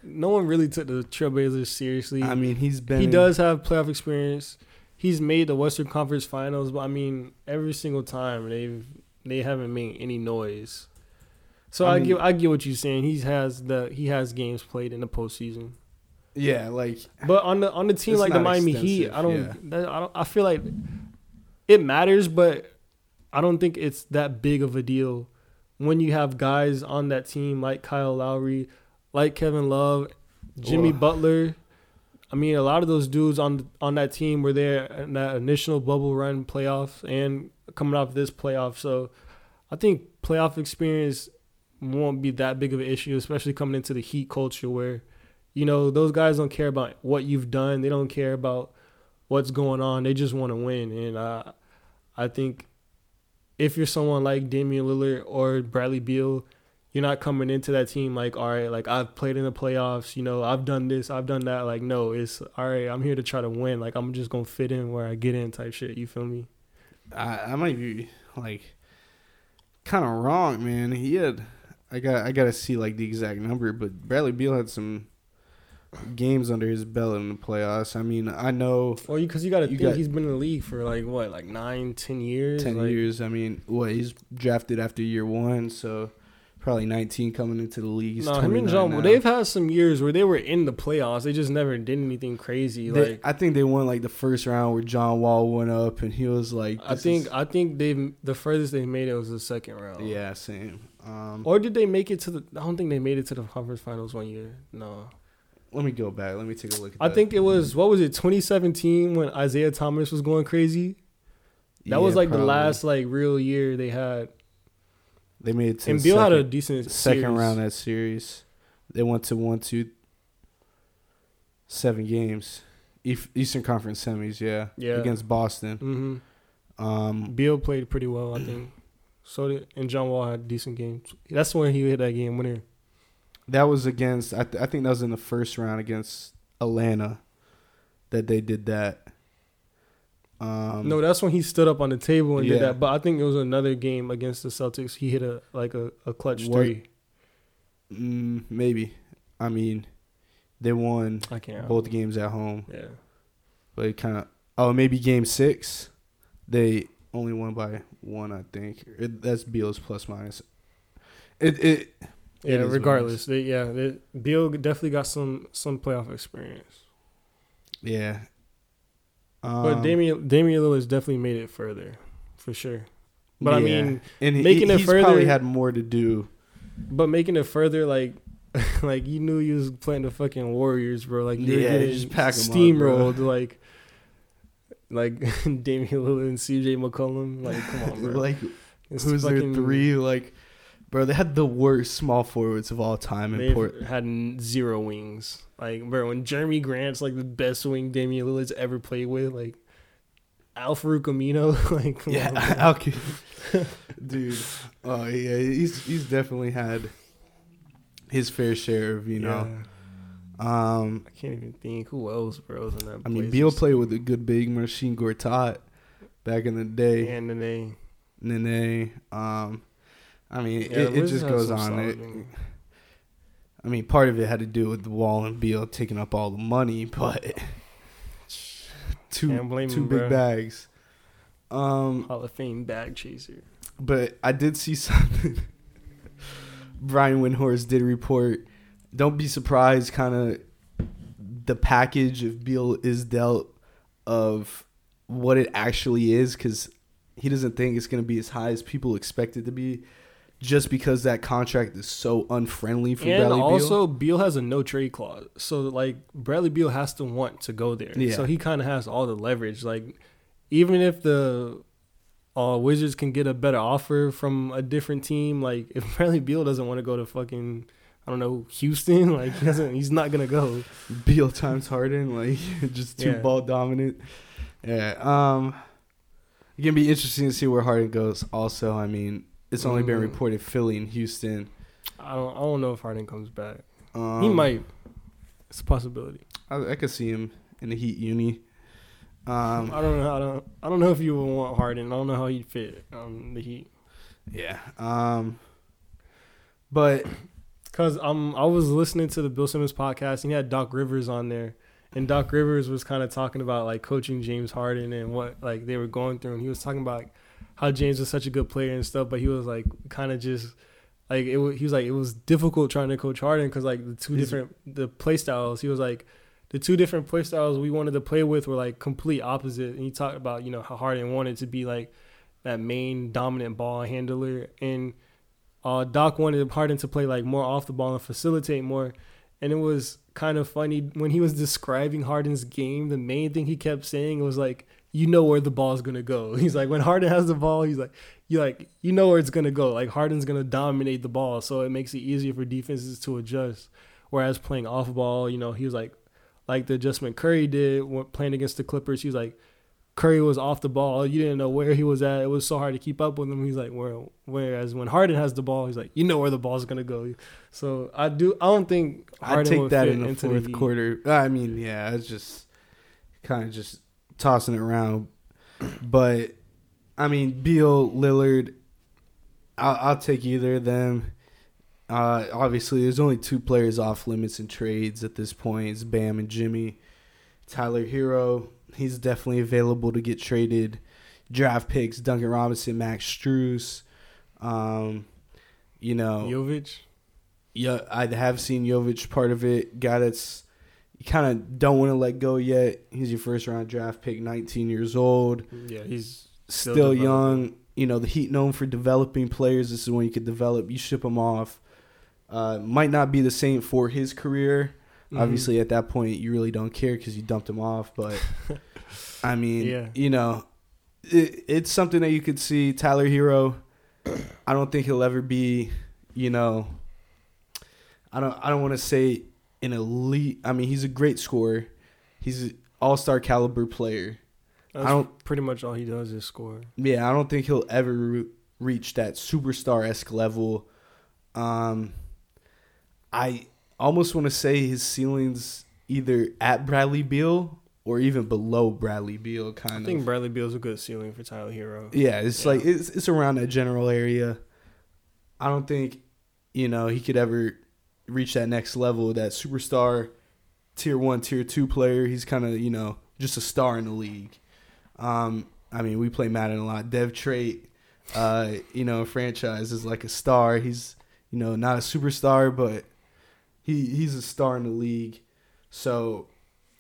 no one really took the Trailblazers seriously.
I mean, he's been
he does have playoff experience. He's made the Western Conference Finals, but I mean, every single time they've they haven't made any noise. So
I
I,
mean-
get I get what you're saying. He has the he has games played in the postseason,
Yeah, like
but on the on the team like the Miami Heat, I don't,
yeah.
that, I don't I feel like it matters, but I don't think it's that big of a deal when you have guys on that team like Kyle Lowry, like Kevin Love, Jimmy
Ugh.
Butler. I mean, a lot of those dudes on on that team were there in that initial bubble run playoffs and coming off this playoff. So I think playoff experience won't be that big of an issue, especially coming into the Heat culture where, you know, those guys don't care about what you've done. They don't care about what's going on. They just want to win. And uh, I think if you're someone like Damian Lillard or Bradley Beal, you're not coming into that team like, all right, like I've played in the playoffs, you know, I've done this, I've done that. Like, no, it's all right, I'm here to try to win. Like, I'm just going to fit in where I get in type shit. You feel me?
I, I might be like kind of wrong, man. He had I got I got to see like the exact number, but Bradley Beal had some games under his belt in the playoffs. I mean, I know
Well, because you, got to
You
think
got-
he's been in the league for like what, like nine, ten years.
ten
like,
years. I mean, what he's drafted after year one, so probably 19 coming into the league.
No, him and John, they've had some years where they were in the playoffs. They just never did anything crazy.
They-
like
I think they won like the first round where John Wall went up and he was like,
I think
is-
I think they the furthest they made it was the second round.
yeah, same. Um,
Or did they make it to the? I don't think they made it to the conference finals one year. No,
let me go back. Let me take a look at
I
that.
think it was what was it 2017 when Isaiah Thomas was going crazy. That was
Yeah,
like the last like real year they had.
They made it to
And
the
Beal had a decent
second
series.
round that series. They went to one, two, seven games, Eastern Conference semis. Yeah,
Yeah.
against Boston.
hmm
Um,
Beal played pretty well, I think. So did and John Wall had decent games. That's when he hit that game winner.
that was against. I, th- I think that was in the first round against Atlanta that they did that. Um,
no, that's when he stood up on the table and did that. But I think it was another game against the Celtics. He hit a like a, a clutch
What-
three.
mm, maybe. I mean, they won
I can't.
both games at home,
Yeah.
but it kind of. Oh, maybe game six, they only won by one. I think it, that's Beal's plus minus. It it It
Yeah.
it
regardless, they, yeah, they, Beal definitely got some some playoff experience.
yeah. Um,
But Damian Damian Lillard's definitely made it further, for sure. But I mean,
and he-
making it
he's probably had more to do.
but making it further, like, like you knew you was playing the fucking Warriors, bro. Like you're
Yeah, just pack
steamrolled, like, like Damian Lillard and C.J. McCollum. Like, come on, bro.
like
It's
who's their
fucking-
three? Like, bro, they had the worst small forwards of all time in
They've
Port.
had zero wings. Like, bro, when Jerami Grant's like the best wing Damian Lillard's ever played with, like Alfred Camino, like,
Yeah,
on.
Alki, dude. Oh yeah, he's he's definitely had his fair share of you know. Um,
I can't even think who else, bro. Was in that
I mean, Beal played with a good big Marcin Gortat back in the day.
and they
Nene. Um, I mean,
Yeah,
it, it just goes on. It. I mean, part of it had to do with the Wall and Beal taking up all the money, but two
blame
two
him,
big
bro.
bags. Um,
Hall of Fame bag chaser.
but I did see something. Brian Windhorst did report. Don't be surprised, kind of the package if Beal is dealt of what it actually is, because he doesn't think it's going to be as high as people expect it to be, just because that contract is so unfriendly for
And
Bradley Beal.
also, Beal has a no trade clause, so like Bradley Beal has to want to go there.
Yeah.
So he kind of has all the leverage. Like even if the uh, Wizards can get a better offer from a different team, like if Bradley Beal doesn't want to go to fucking I don't know Houston, like he doesn't, he's not gonna go.
Beal times Harden, like just too
Yeah.
ball dominant. Yeah. Um, it can be interesting to see where Harden goes. Also, I mean, it's only been
Mm.
reported Philly and Houston.
I don't I don't know if Harden comes back.
Um,
he might. It's a possibility.
I, I could see him in the Heat uni. Um,
I don't know. I don't. I don't know if you would want Harden. I don't know how he'd fit on the Heat.
yeah. Um, but
Cause um, I was listening to the Bill Simmons podcast and he had Doc Rivers on there, and Doc Rivers was kind of talking about like coaching James Harden and what like they were going through, and he was talking about like, how James was such a good player and stuff, but he was like kind of just like it. He was like it was difficult trying to coach Harden because like the two different the play styles. He was like the two different play styles we wanted to play with were like complete opposite, and he talked about you know how Harden wanted to be like that main dominant ball handler and uh, Doc wanted Harden to play like more off the ball and facilitate more. And it was kind of funny when he was describing Harden's game. The main thing he kept saying was like, "You know where the ball's gonna go." He's like, when Harden has the ball, he's like, "You like, you know where it's gonna go. Like Harden's gonna dominate the ball, so it makes it easier for defenses to adjust." Whereas playing off ball, you know, he was like, like the adjustment Curry did when playing against the Clippers. He was like, Curry was off the ball. You didn't know where he was at. It was so hard to keep up with him. He's like, where, whereas when Harden has the ball, he's like, you know where the ball's gonna go. So I do. I don't think
I take that in the fourth
Heat.
quarter. I mean, yeah, it's just kind of just tossing it around. But I mean, Beal, Lillard, I'll, I'll take either of them. Uh, obviously, there's only two players off limits in trades at this point. It's Bam and Jimmy. Tyler Herro, he's definitely available to get traded. Draft picks: Duncan Robinson, Max Strus. Um, You know,
Jovic.
yeah, I have seen Jovic part of it. Guy that's you kind of don't want to let go yet. He's your first round draft pick, 19 years old,
Yeah, he's Still
still, young. You know, the Heat known for developing players. This is when you could develop. You ship him off. Uh, might not be the same for his career.
mhm.
Obviously, at that point, you really don't care because you dumped him off. But I mean,
Yeah.
you know, it, it's something that you could see. Tyler Herro, I don't think he'll ever be, you know, I don't. I don't want to say an elite. I mean, he's a great scorer. He's an all star caliber player.
That's
I don't-
pretty much all he does is score.
Yeah, I don't think he'll ever re- reach that superstar esque level. Um, I almost want to say his ceiling's either at Bradley Beal or even below Bradley Beal, Kind of.
I think
of.
Bradley Beal's a good ceiling for Tyler Herro.
yeah, it's
Yeah.
like it's it's around that general area. I don't think you know he could ever reach that next level, that superstar, tier one, tier two player. He's kind of you know just a star in the league. Um, I mean, we play Madden a lot. Dev Trait, uh, you know, franchise is like a star. He's you know not a superstar, but he he's a star in the league. So,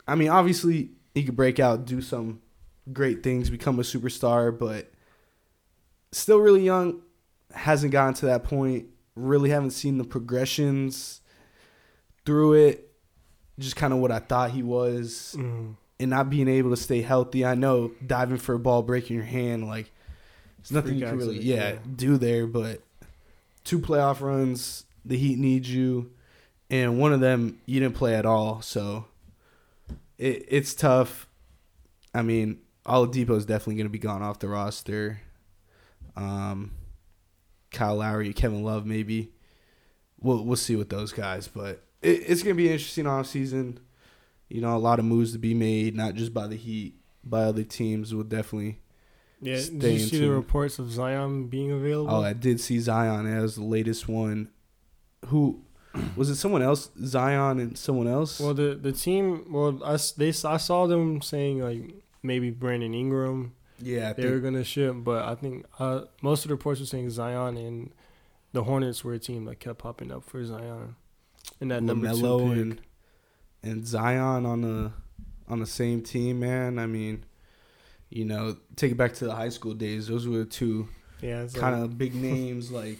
I mean, obviously he could break out, do some great things, become a superstar, but still really young. Hasn't gotten to that point. Really haven't seen the progressions through it. Just kind of what I thought he was
Mm.
and not being able to stay healthy. I know diving for a ball, breaking your hand, like there's nothing
Freak
you can really, yeah,
yeah.
do there. But two playoff runs, the Heat needs you, and one of them you didn't play at all. So it, it's tough. I mean, Oladipo is definitely going to be gone off the roster. Um, Kyle Lowry, Kevin Love, maybe. We'll we'll see with those guys, but it, it's going to be an interesting off season you know, a lot of moves to be made, not just by the Heat, by other teams. Will definitely.
Yeah,
Stay
did you
in
see the reports of Zion being available?
Oh, I did see Zion as the latest one. Who was it? Someone else? Zion and someone else?
well, the the team, well, I, they, I saw them saying like maybe Brandon Ingram
yeah, I
they were gonna ship, but I think uh, most of the reports were saying Zion and the Hornets were a team that kept popping up for Zion. And that number two pick.
and and Zion on the on the same team. Man, I mean, you know, take it back to the high school days. Those were the two
yeah,
kind
like
of big names. Like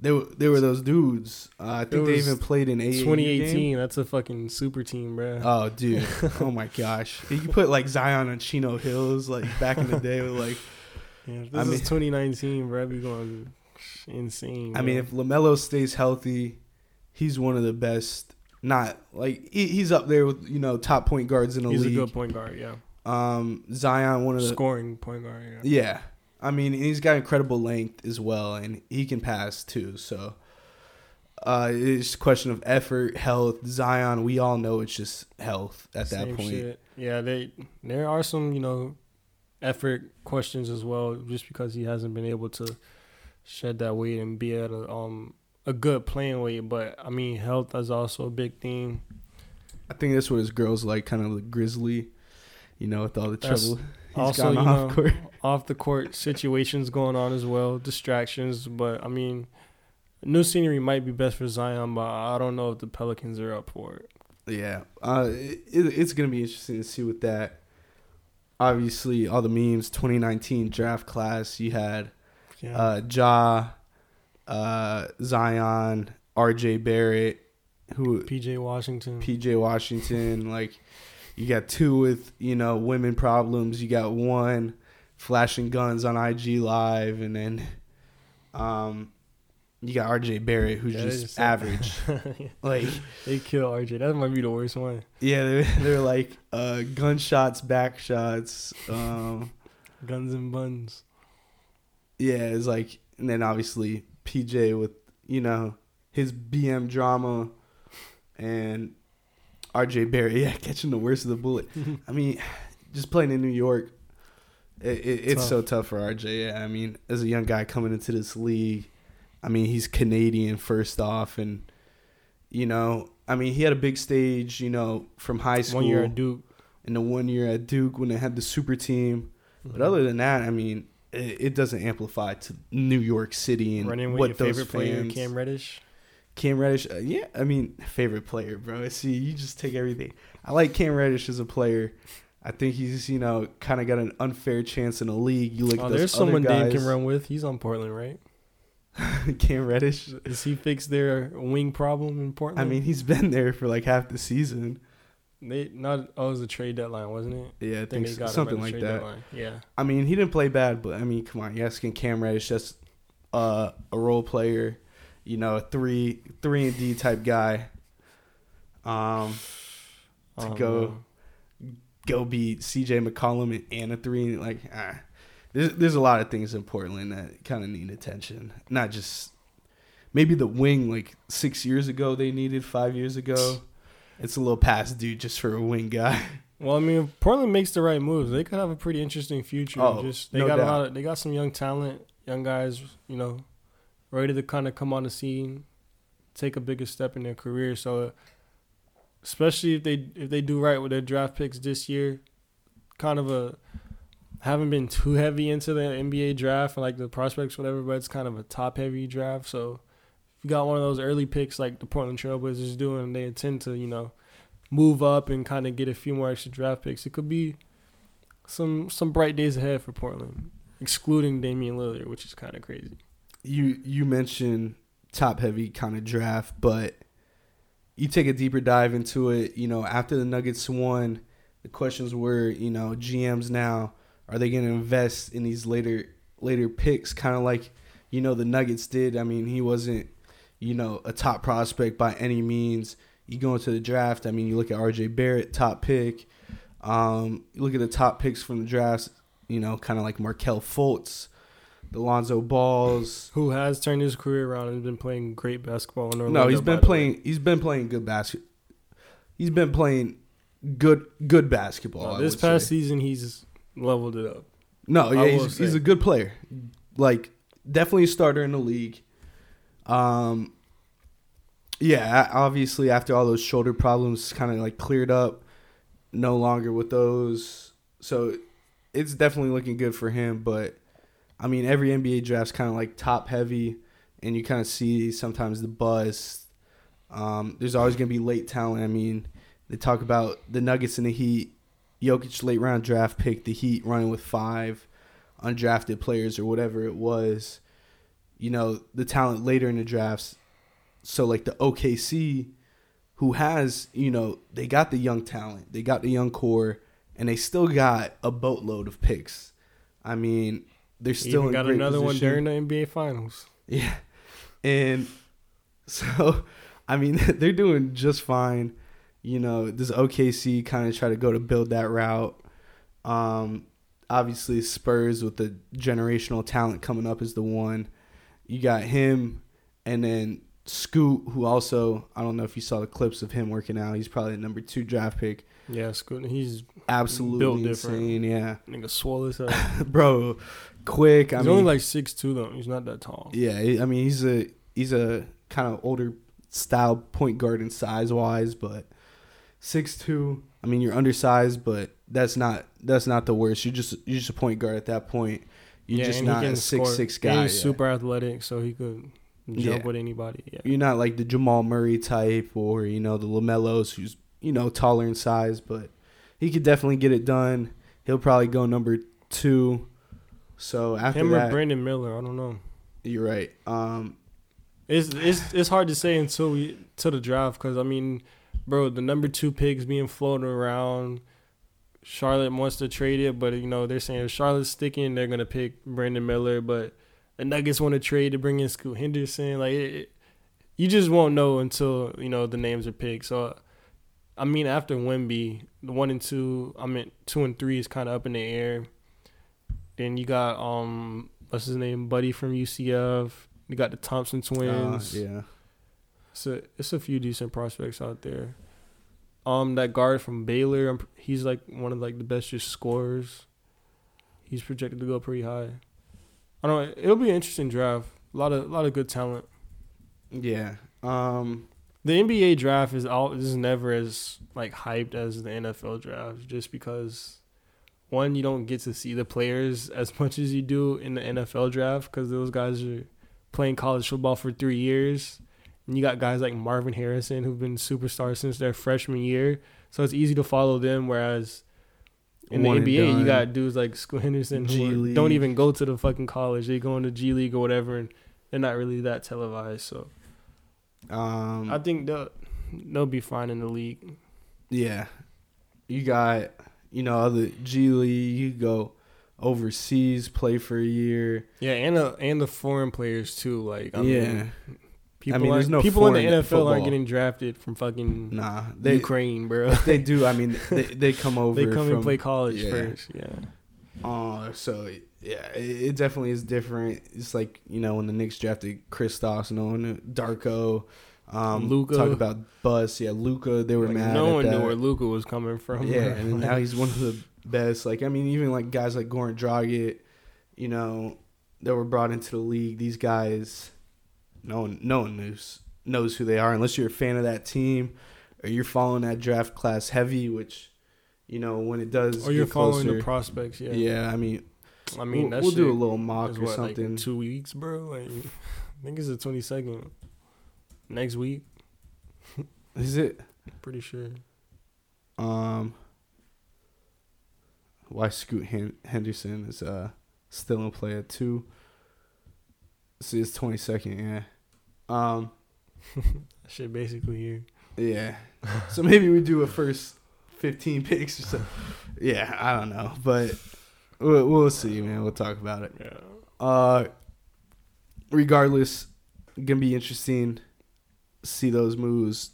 they were, they were those dudes. Uh, I think they even played in AAU
2018.
game.
That's a fucking super team, bro.
Oh, dude. oh my gosh. You put like Zion on Chino Hills, like back in the day with like
yeah, this
I
is
mean-
2019, bro. We going insane.
I mean, if LaMelo stays healthy, he's one of the best not like he, he's up there with, you know, top point guards in the league.
he's a good point guard, yeah.
Um Zion one of the
Scoring point guard, yeah.
Yeah. I mean, he's got incredible length as well and he can pass too. So uh it's a question of effort, health, Zion, we all know it's just health at that point.
shit. Yeah, they there are some, you know, effort questions as well, just because he hasn't been able to shed that weight and be at a um a good playing weight. But I mean, health is also a big thing.
I think that's what his girls like, kind of like grizzly, you know, with all the
That's
trouble he's
also,
gotten
you
off
know,
court.
off the court situations going on as well, distractions. But I mean, new scenery might be best for Zion, but I don't know if the Pelicans are up for it.
Yeah, uh, it, it's gonna be interesting to see with that. Obviously, all the memes. 2019 draft class. You had
Yeah,
uh, Ja, uh, Zion, R.J. Barrett, who
PJ Washington.
P.J. Washington. like, you got two with you know women problems. You got one flashing guns on IG Live, and then um, you got R.J. Barrett, who's
Yeah,
just
just-
average. like.
they kill RJ. That might be the worst one.
Yeah, they're, they're like uh, gunshots, back shots. Um,
Guns and buns.
yeah, it's like, and then obviously PJ with you know his BM drama, and RJ Barrett, yeah, catching the worst of the bullet. I mean, just playing in New York, it, it, it's
Tough.
so tough for RJ. Yeah, I mean, as a young guy coming into this league, I mean, he's Canadian first off, and you know, I mean, he had a big stage, you know, from high school.
One year at Duke.
and the one year at Duke when they had the super team. But
Mhm.
other than that, I mean, it, it doesn't amplify to New York City and
Running with
what
your
those
favorite player. Cam Reddish.
Cam Reddish, uh, yeah, I mean, favorite player, bro. See, you just take everything. I like Cam Reddish as a player. I think he's, you know, kind of got an unfair chance in the league. You look
Oh,
at
there's someone Dame
guys.
can run with. He's on Portland, right?
Cam Reddish.
Does he fix their wing problem in Portland?
I mean, he's been there for like half the season.
they not. Oh, it was a trade deadline, wasn't it?
Yeah, I think,
they
so-
got
something like that.
deadline. Yeah.
I mean, he didn't play bad, but I mean, come on, you're asking Cam Reddish, that's uh, a role player, you know, a three three and D type guy. Um, to
Um,
go go beat CJ McCollum and, a three like ah. There's there's a lot of things in Portland that kind of need attention. Not just maybe the wing like six years ago they needed five years ago. It's a little past due just for a wing guy.
Well, I mean, if Portland makes the right moves. They could have a pretty interesting future.
Oh,
Just they
no
got
doubt.
a lot. Of, they got some young talent, young guys. You know, ready to kind of come on the scene, take a bigger step in their career. So, especially if they if they do right with their draft picks this year, kind of a haven't been too heavy into the NBA draft and like the prospects, whatever. But it's kind of a top heavy draft. So, if you got one of those early picks like the Portland Trailblazers is doing, they intend to you know move up and kind of get a few more extra draft picks. It could be some some bright days ahead for Portland, excluding Damian Lillard, which is kind of crazy.
You you mentioned top heavy kind of draft, but you take a deeper dive into it. You know, after the Nuggets won, the questions were, you know, GMs now are they going to invest in these later later picks, kind of like you know the Nuggets did. I mean, he wasn't you know a top prospect by any means. You go into the draft. I mean, you look at R.J. Barrett, top pick. Um, you look at the top picks from the drafts. You know, kind of like Markelle Fultz, the Lonzo Balls.
Who has turned his career around and been playing great basketball in Orlando?
No, he's been
way.
playing. He's been playing good basket. He's been playing good good basketball.
No, this past
say.
season, he's leveled it up.
no, yeah, he's, he's a good player. Like definitely a starter in the league. Um, yeah, obviously after all those shoulder problems kind of like cleared up, no longer with those. So it's definitely looking good for him. But I mean, every NBA draft's kind of like top heavy, and you kind of see sometimes the buzz. Um, there's always gonna be late talent. I mean, they talk about the Nuggets and the Heat. Jokic late round draft pick, the Heat running with five undrafted players or whatever it was. You know, the talent later in the drafts. So like the OKC, who has, you know, they got the young talent, they got the young core, and they still got a boatload of picks. I mean, they're still
Even
in
got another one
position.
during the NBA Finals.
Yeah. And so, I mean, they're doing just fine. You know, does OKC kind of try to go to build that route? Um, obviously, Spurs with the generational talent coming up is the one. You got him, and then Scoot, who also, I don't know if you saw the clips of him working out. He's probably the number two draft pick.
Yeah, Scoot. He's
Absolutely
Built different.
insane. Yeah.
nigga swole as hell.
Bro, quick. I
He's
mean,
only like six two though. He's not that tall.
Yeah, I mean he's a he's a kind of older style point guard in size wise, but six two. I mean you're undersized, but that's not that's not the worst. You just you're just a point guard at that point. You're
yeah,
just not a six
score.
six
And
guy.
He's
yeah.
super athletic, so he could jump
Yeah.
with anybody. Yeah.
You're not like the Jamal Murray type or you know the LaMelos who's you know taller in size, but he could definitely get it done. He'll probably go number two. So after
Him or Brandon Miller, I don't know.
you're right. Um,
It's it's it's hard to say until we to the draft because I mean, bro, the number two picks being floated around. Charlotte wants to trade it, but you know they're saying if Charlotte's sticking, they're gonna pick Brandon Miller. But the Nuggets want to trade to bring in Scoot Henderson. Like it, it- you just won't know until you know the names are picked. So, I mean, after Wemby, the one and two, I mean two and three is kind of up in the air. Then you got um, what's his name, Buddy from UCF. You got the Thompson
uh,
twins.
yeah.
It's a it's a few decent prospects out there. Um, that guard from Baylor, he's like one of like the best just scorers. He's projected to go pretty high. I don't. know. It'll be an interesting draft. A lot of a lot of good talent.
Yeah. Um,
The NBA draft is all is never as like hyped as the NFL draft, just because one you don't get to see the players as much as you do in the NFL draft because those guys are playing college football for three years, and you got guys like Marvin Harrison who've been superstars since their freshman year, so it's easy to follow them. Whereas in the
One
NBA, you got dudes like Scoot Henderson who don't even go to the fucking college; they go into G League or whatever, and they're not really that televised. So
Um,
I think they'll they'll be fine in the league.
yeah, you got you know other G League. You go overseas, play for a year.
Yeah, and the and the foreign players too. Like I
yeah,
mean, people
I mean, there's no
people in the NFL
football.
aren't getting drafted from fucking
nah, they
Ukraine, bro.
they do. I mean, they they come over.
they come
from,
and play college
yeah.
first. Yeah,
Uh, so yeah, it, it definitely is different. It's like you know when the Knicks drafted Kristaps, no one, Darko, um,
Luka.
Talk about Bus, yeah, Luka. They were
like,
mad.
no one
that.
knew where Luka was coming from.
Yeah, and now he's one of the best. Like I mean, even like guys like Goran Dragic, you know, that were brought into the league. These guys, no one, no one knows knows who they are unless you're a fan of that team or you're following that draft class heavy. Which, you know, when it does,
or you're following
closer,
the prospects. Yeah,
Yeah, I mean,
I mean,
we'll,
that
we'll do a little mock or
what,
something.
in two weeks, bro. Like, I think it's the twenty second. Next week,
Is it?
pretty sure.
Um, why Scoot Hen- Henderson is uh still in play at two. See, it's twenty second. Yeah. Um.
Shit basically here.
Yeah. so maybe we do a first fifteen picks or so. Yeah, I don't know, but we'll, we'll see, man. We'll talk about it.
Yeah.
Uh, regardless, gonna be interesting. See those moves.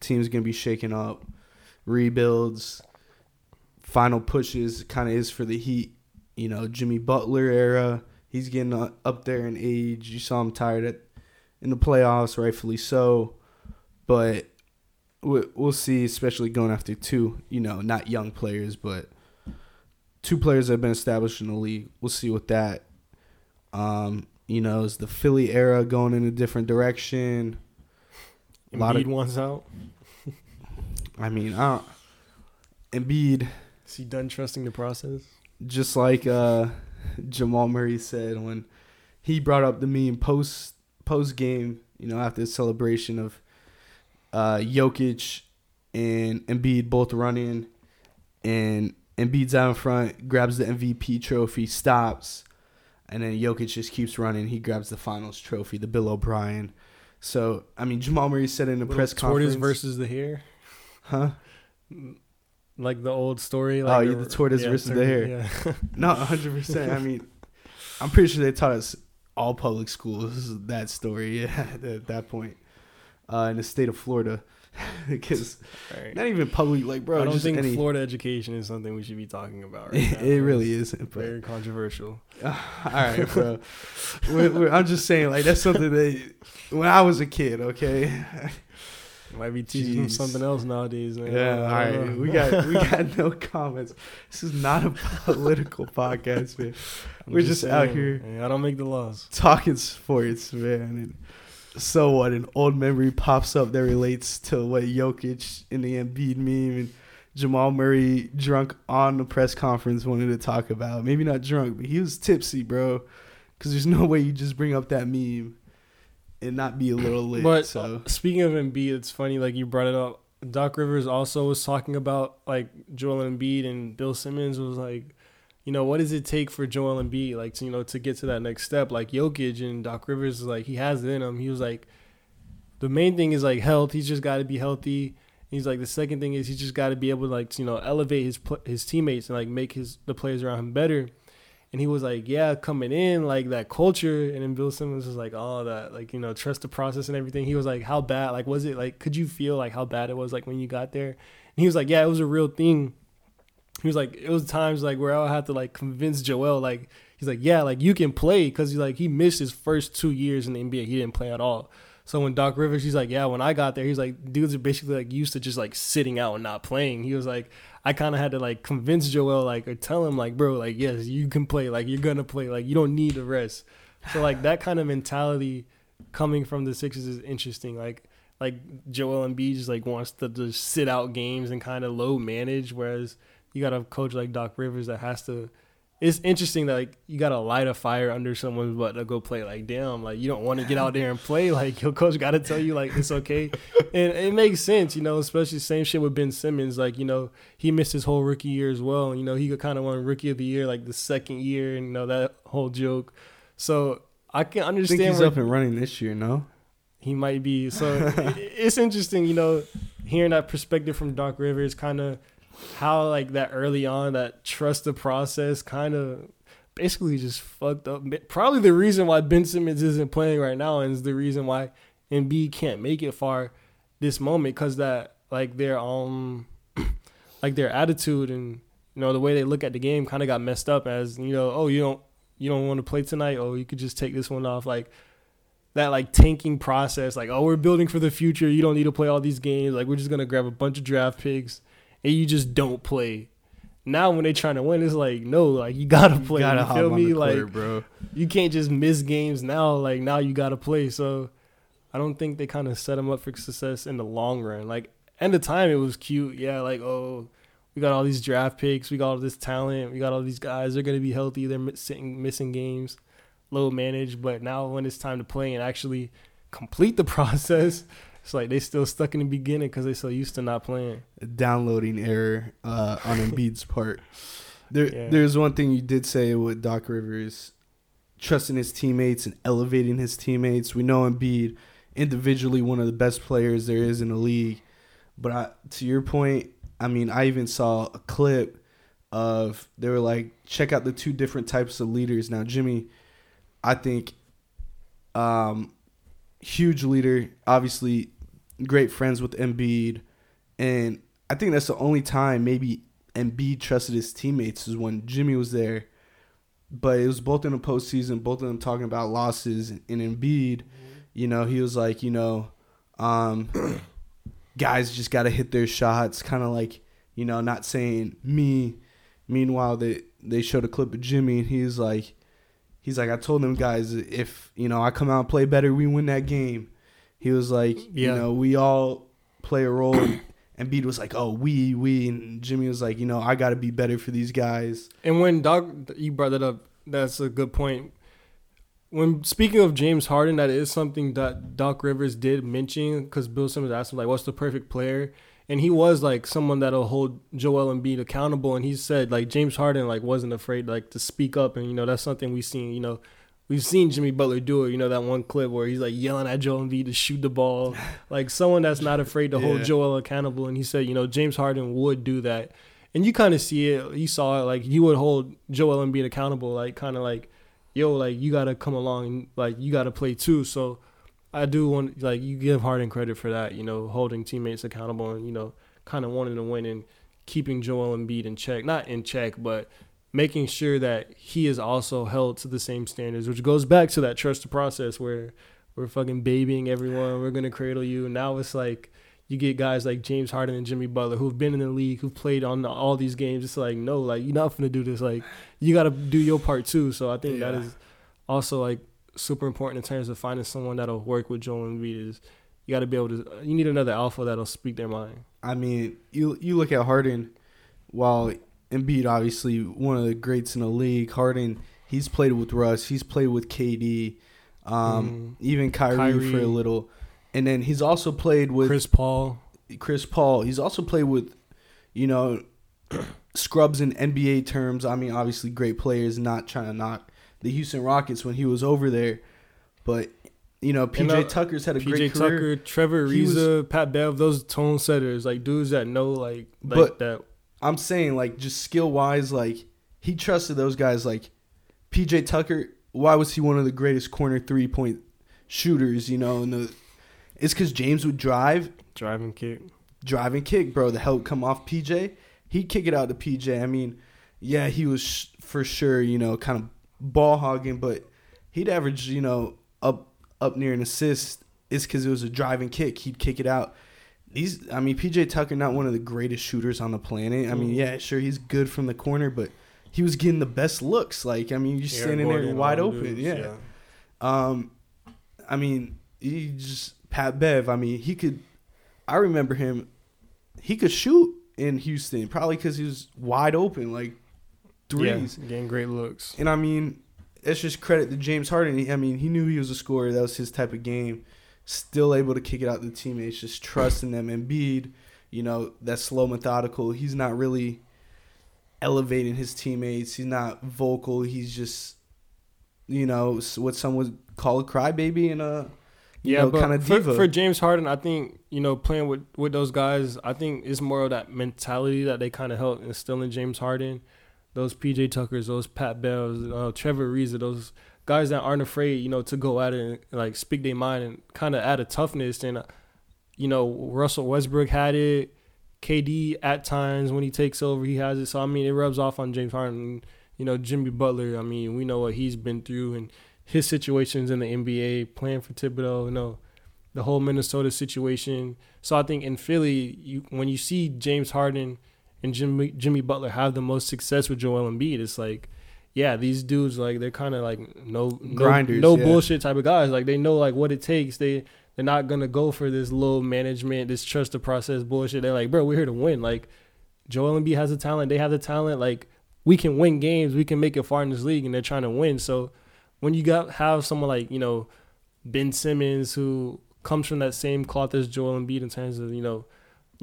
Teams gonna be shaken up, rebuilds, final pushes. Kind of is for the Heat. You know, Jimmy Butler era. He's getting up there in age. You saw him tired at in the playoffs, rightfully so. But we- we'll see, especially going after two. You know, not young players, but two players that have been established in the league. We'll see what that um, you know, is the Philly era going in a different direction? A lot of-
wants out.
I mean, don't, Embiid,
Is he done trusting the process?
just like uh, Jamal Murray said when he brought up the meme post post game, you know, after the celebration of uh, Jokic and Embiid both running, and Embiid's out in front, grabs the MVP trophy, stops, and then Jokic just keeps running. He grabs the Finals trophy, the Bill O'Brien. So I mean, Jamal Murray said in a
Little
press
tortoise
conference,
versus the hare.
huh?
Like the old story.
Oh,
Like
yeah, the tortoise versus the hare.
Yeah.
No, hundred percent. I mean, I'm pretty sure they taught us all public schools that story. At that point, uh, in the state of Florida, because
Alright.
not even public. Like, bro,
I don't
just
think
any.
Florida education is something we should be talking about right now.
it really isn't. But
very controversial.
all right, bro. we're, we're, I'm just saying, like, that's something that when I was a kid, okay.
Might be teaching them something else nowadays. Man.
Yeah, all right. We got we got no comments. This is not a political podcast, man.
I'm
we're just out
saying,
here.
yeah, I don't make the laws.
talking sports, man. So what? An old memory pops up that relates to what Jokic in the Embiid meme and Jamal Murray drunk on the press conference wanted to talk about. Maybe not drunk, but he was tipsy, bro. Because there's no way you just bring up that meme and not be a little lit.
But
so
speaking of Embiid, it's funny like you brought it up. Doc Rivers also was talking about like Joel Embiid and Bill Simmons was like, you know, what does it take for Joel Embiid like to, you know to get to that next step? Like Jokic and Doc Rivers is like he has it in him. He was like, the main thing is like health. He's just got to be healthy. He's like the second thing is he's just got to be able to like you know elevate his his teammates and like make his the players around him better. And he was like, yeah, coming in like that culture. And then Bill Simmons was like, oh, that like you know trust the process and everything. He was like, how bad? Like was it like could you feel like how bad it was like when you got there? And he was like, yeah, it was a real thing. He was like, it was times like where I had to like convince Joel like he's like, yeah, like you can play because he's like he missed his first two years in the NBA. He didn't play at all. So when Doc Rivers, he's like, yeah, when I got there, he's like, dudes are basically like used to just like sitting out and not playing. He was like, I kind of had to like convince Joel like or tell him like, bro, like yes, you can play, like you're gonna play, like you don't need the rest. So like that kind of mentality coming from the Sixers is interesting. Like like Joel Embiid just like wants to just sit out games and kind of low manage, whereas you got a coach like Doc Rivers that has to. It's interesting that like you gotta light a fire under someone's butt to go play. Like damn, like you don't want to get out there and play. Like your coach got to tell you like it's okay, and it makes sense, you know. Especially same shit with Ben Simmons. Like you know he missed his whole rookie year as well. You know he could kind of won rookie of the year like the second year, and you know that whole joke. So I can
I
understand.
think he's
where-
up and running this year. No,
he might be. So it's interesting, you know, hearing that perspective from Doc Rivers, kind of how like that early on, that trust the process, kind of basically just fucked up. Probably the reason why Ben Simmons isn't playing right now, and is the reason why Embiid can't make it far this moment, because that like their um like their attitude and you know the way they look at the game kind of got messed up as you know oh you don't you don't want to play tonight? Oh you could just take this one off. Like that like tanking process like oh we're building for the future. You don't need to play all these games. Like we're just gonna grab a bunch of draft picks and you just don't play. Now when they trying to win it's like no like you gotta play you,
gotta hop
feel me? like
court, bro.
you can't just miss games now like now you gotta play. So i don't think they kind of set them up for success in the long run. Like and the time it was cute. Yeah like oh we got all these draft picks we got all this talent we got all these guys they're gonna be healthy they're missing missing games low managed. But now when it's time to play and actually complete the process it's like they still stuck in the beginning because they so used to not playing
downloading error uh, on Embiid's part. There,
Yeah.
there's one thing you did say with Doc Rivers, trusting his teammates and elevating his teammates. We know Embiid individually one of the best players there is in the league, but I, to your point, I mean, I even saw a clip of they were like, check out the two different types of leaders. Now, Jimmy, I think, um, huge leader, obviously great friends with Embiid, and I think that's the only time maybe Embiid trusted his teammates is when Jimmy was there. But it was both in the postseason, both of them talking about losses, and Embiid, you know, he was like, you know, um, guys just got to hit their shots, kind of like, you know, not saying me. Meanwhile, they they showed a clip of Jimmy, and he's like, he's like, I told them guys, if you know I come out and play better, we win that game. He was like, you know, we all play a role. And Embiid was like, oh, we, we, and Jimmy was like, you know, I got to be better for these guys.
And when Doc, you brought that up, that's a good point. When speaking of James Harden, that is something that Doc Rivers did mention because Bill Simmons asked him like, "What's the perfect player?" And he was like someone that'll hold Joel Embiid accountable. And he said like James Harden like wasn't afraid like to speak up, and you know that's something we've seen. You know, we've seen Jimmy Butler do it. You know that one clip where he's like yelling at Joel Embiid to shoot the ball, like someone that's not afraid to hold Joel accountable. And he said, you know, James Harden would do that. And you kind of see it. You saw it. Like you would hold Joel Embiid accountable. Like kind of like, yo, like you got to come along. and Like you got to play too. So I do want like you give Harden credit for that. You know, holding teammates accountable and you know kind of wanting to win and keeping Joel Embiid in check. Not in check, but making sure that he is also held to the same standards, which goes back to that trust the process where we're fucking babying everyone. We're gonna cradle you. Now it's like you get guys like James Harden and Jimmy Butler who've been in the league, who've played on all these games. It's like no, like you're not gonna do this. Like you got to do your part too. So I think that
Yeah.
is also like super important in terms of finding someone that'll work with Joel Embiid. Is you got to be able to. You need another alpha that'll speak their mind.
I mean, you you look at Harden, while Embiid obviously one of the greats in the league. Harden, he's played with Russ, he's played with KD, um, even Kyrie, for a little, and then he's also played with
Chris Paul.
Chris Paul. He's also played with, you know, scrubs in NBA terms. I mean, obviously great players. Not trying to knock the Houston Rockets when he was over there, but you know, PJ
uh,
Tucker's had a
PJ
great career.
Tucker, Trevor Ariza, Pat Bev, those tone setters, like dudes that know like like
But-
that.
I'm saying like just skill wise, like he trusted those guys. Like PJ Tucker, why was he one of the greatest corner three point shooters? You know, and the it's because James would drive,
Driving kick.
drive and kick, bro. The help come off PJ, he'd kick it out to PJ. I mean, yeah, he was sh- for sure, you know, kind of ball hogging, but he'd average, you know, up up near an assist. It's because it was a driving kick. He'd kick it out. These, I mean, PJ Tucker, not one of the greatest shooters on the planet. I mean,
Mhm.
yeah, sure, he's good from the corner, but he was getting the best looks. Like, I mean, you're standing
Gordon,
there wide open.
dudes,
yeah. Um, I mean, he just Pat Bev. I mean, he could. I remember him. He could shoot. in Houston, probably because he was wide open, like threes,
yeah, getting great looks.
And I mean, it's just credit to James Harden. I mean, he knew he was a scorer. That was his type of game. Still able to kick it out to the teammates, just trusting them. Embiid, you know, that slow, methodical. He's not really elevating his teammates. He's not vocal. He's just, you know, what some would call a crybaby and a
yeah, know, kind of for, for, James Harden, I think you know playing with with those guys, I think it's more of that mentality that they kind of help instill in James Harden. Those PJ Tuckers, those Pat Bells, uh, Trevor Ariza, those guys that aren't afraid, you know, to go at it and like speak their mind and kind of add a toughness. And uh, you know, Russell Westbrook had it. KD at times when he takes over, he has it. So I mean, it rubs off on James Harden. You know, Jimmy Butler. I mean, we know what he's been through and his situations in the NBA, playing for Thibodeau, you know, the whole Minnesota situation. So I think in Philly, you when you see James Harden and Jimmy Jimmy Butler have the most success with Joel Embiid, it's like, yeah, these dudes like they're kind of like no grinders, no, no yeah. bullshit type of guys. Like they know like what it takes. They they're not gonna go for this low management, this trust the process bullshit. They're like, bro, we're here to win. Like Joel Embiid has the talent. They have the talent. Like we can win games. We can make it far in this league, and they're trying to win. So when you got have someone like you know Ben Simmons who comes from that same cloth as Joel Embiid in terms of you know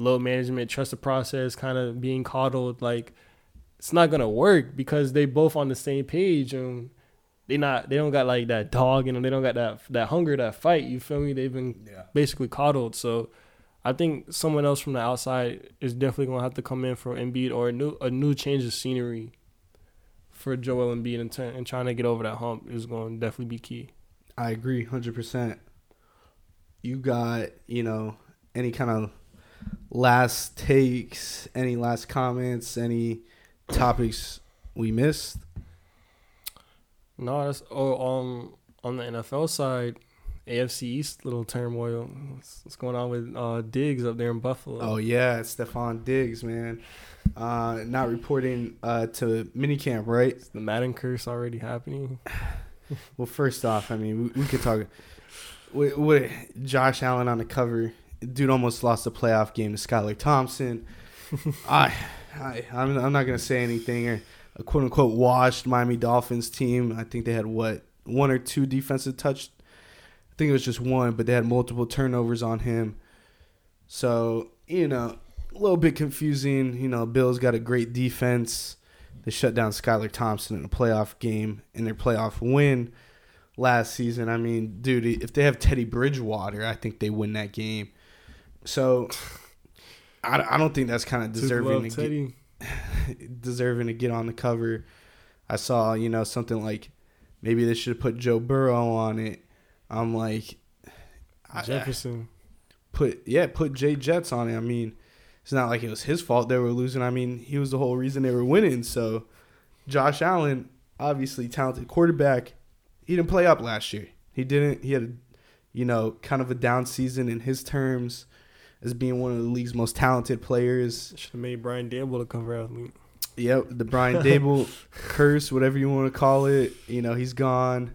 low management, trust the process, kind of being coddled, like it's not gonna work because they both on the same page and they not they don't got like that dog and they don't got that that hunger that fight. You feel me? They've been yeah. basically coddled. So I think someone else from the outside is definitely gonna have to come in for Embiid or a new a new change of scenery for Joel Embiid and, t- and trying to get over that hump is going to definitely be key.
I agree 100%. You got, you know, any kind of last takes, any last comments, any topics we missed?
No, that's oh um on the NFL side, AFC East little turmoil. What's, what's going on with uh, Diggs up there in Buffalo?
Oh yeah, Stefon Diggs, man uh, not reporting uh, to minicamp, right?
Is the Madden curse already happening?
well, first off, I mean, we, we could talk. With, with, Josh Allen on the cover, dude almost lost the playoff game to Skylar Thompson. I, I, I'm, I'm not gonna say anything. Or a quote unquote washed Miami Dolphins team. I think they had what one or two defensive touch. I think it was just one, but they had multiple turnovers on him. So you know, a little bit confusing. You know, Bills got a great defense. They shut down Skylar Thompson in a playoff game in their playoff win last season. I mean, dude, if they have Teddy Bridgewater, I think they win that game. So I, I don't think that's kind of deserving to get, deserving to get on the cover. I saw, you know, something like maybe they should have put Joe Burrow on it. I'm like
Jefferson.
I, put yeah, put Jay Jets on it. I mean, it's not like it was his fault they were losing. I mean, he was the whole reason they were winning. So, Josh Allen, obviously talented quarterback, he didn't play up last year. He didn't. He had, a, you know, kind of a down season in his terms as being one of the league's most talented players.
Should have made Brian Daboll the cover athlete.
Yep, the Brian Daboll curse, whatever you want to call it. You know, he's gone.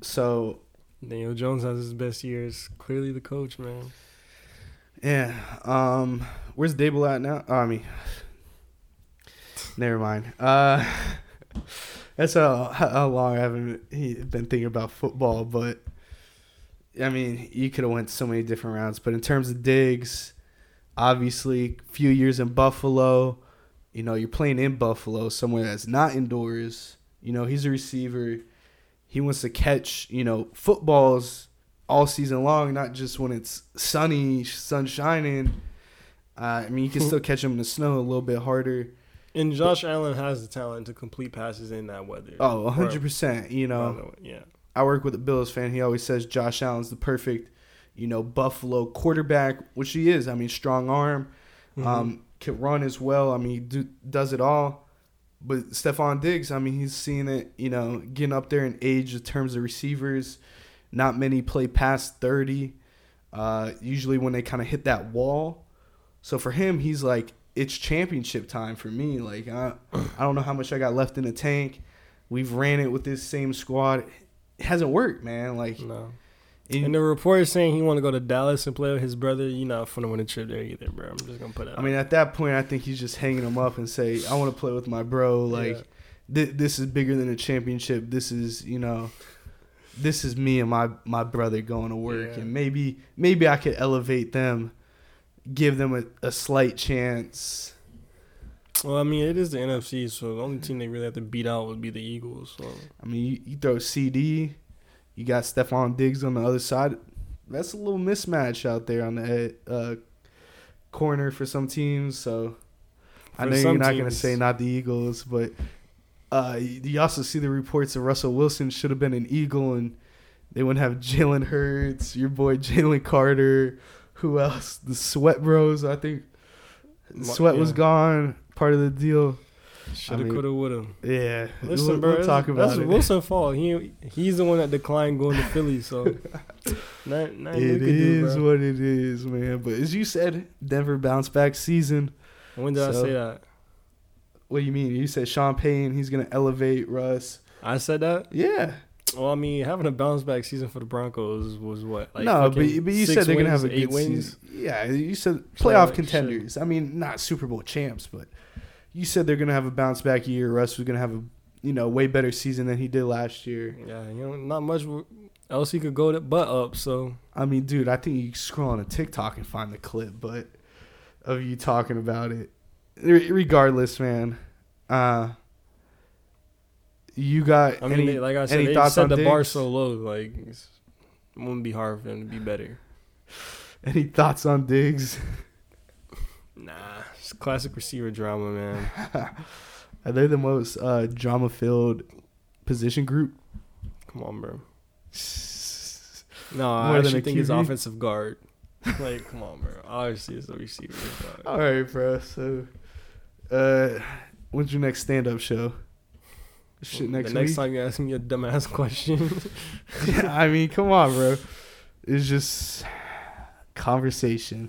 So
Daniel Jones has his best years. Clearly, the coach, man.
Yeah. Um. Where's Daboll at now? Oh, I mean, never mind. Uh, that's how how long I haven't been thinking about football, but I mean, you could have went so many different rounds. But in terms of Diggs, obviously, few years in Buffalo. You know, you're playing in Buffalo, somewhere that's not indoors. You know, he's a receiver. He wants to catch, you know, footballs all season long, not just when it's sunny, sun shining. Uh, I mean, you can still catch him in the snow a little bit harder.
And Josh but, Allen has the talent to complete passes in that weather.
Oh, 100%. You know,
yeah.
I work with a Bills fan. He always says Josh Allen's the perfect, you know, Buffalo quarterback, which he is. I mean, strong arm, mm-hmm. um, can run as well. I mean, he do, does it all. But Stefon Diggs, I mean, he's seeing it, you know, getting up there in age in terms of receivers. Not many play past 30. Uh, usually when they kind of hit that wall, so for him, he's like, it's championship time for me. Like I, I don't know how much I got left in the tank. We've ran it with this same squad. It hasn't worked, man. Like
no.
In-
And the report is saying he want to go to Dallas and play with his brother. You're not finna win a trip there either, bro. I'm just gonna put it.
I mean, at that point, I think he's just hanging him up and say, "I want to play with my bro." Like,
Yeah.
thi- this is bigger than a championship. This is, you know, this is me and my my brother going to work,
Yeah.
and maybe maybe I could elevate them, give them a, a slight chance.
Well, I mean, it is the NFC, so the only team they really have to beat out would be the Eagles. So
I mean, you, you throw CeeDee, you got Stefon Diggs on the other side. That's a little mismatch out there on the uh, corner for some teams. So I
For
know you're not going to say not the Eagles, but uh, you also see the reports that Russell Wilson should have been an Eagle, and they wouldn't have Jalen Hurts, your boy Jalen Carter. Who else? The Sweat Bros. I think Sweat was gone. Part of the deal.
shoulda,
mean,
coulda, woulda.
Yeah.
Listen,
we'll,
bro,
we'll talk about
that's
it.
Wilson's fault. He he's the one that declined going to Philly. So not, not
It
could do,
what it is, man. But as you said, Denver bounce back season.
When did I say that?
What do you mean? You said Sean Payton, he's gonna elevate Russ.
I said that.
Yeah.
Well, I mean, having a bounce back season for the Broncos was what? Like
no, but but you said they're gonna have a good
wins.
season. Yeah, you said
So,
playoff
like,
contenders. I mean, not Super Bowl champs, but you said they're gonna have a bounce back year. Russ was gonna have a you know way better season than he did last year.
Yeah, you know, not much else he could go to, but up. So
I mean, dude, I think you scroll on a TikTok and find the clip, but of you talking about it. Re- Regardless, man. Uh, you got
I mean,
any,
they, like I said,
any
they
thoughts
set
on
the bar so low. Like it's, it wouldn't be hard for them to be better.
any thoughts on Diggs?
Nah, it's classic receiver drama, man.
Are they the most uh, drama filled position group?
Come on, bro. No, I
More than
actually think it's offensive guard. like, come on, bro. Obviously, it's a receiver. dog.
All right, bro. So, uh, when's your next stand up show? Shit, next
the next
week.
time you ask me a dumbass question,
yeah, I mean, come on, bro. It's just conversation.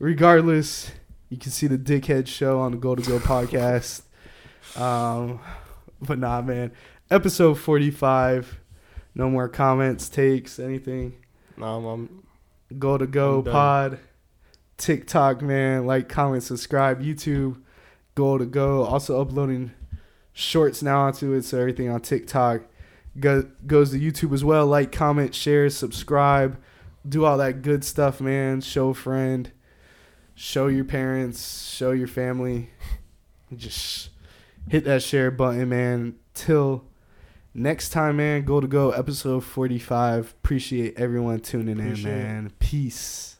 Regardless, you can see the Dickhead Show on the Goal2Go podcast. Um, but nah, man. Episode forty-five. No more comments, takes, anything.
nah, I'm, I'm Goal2Go
pod. TikTok, man. Like, comment, subscribe. YouTube. Goal2Go. Also uploading shorts now onto it, so everything on TikTok go, goes to YouTube as well. Like, comment, share, subscribe, do all that good stuff, man. Show friend, show your parents, show your family. Just hit that share button, man. Till next time, man. Goal2Go episode forty five. Appreciate everyone tuning
Appreciate
in,
it.
man. Peace.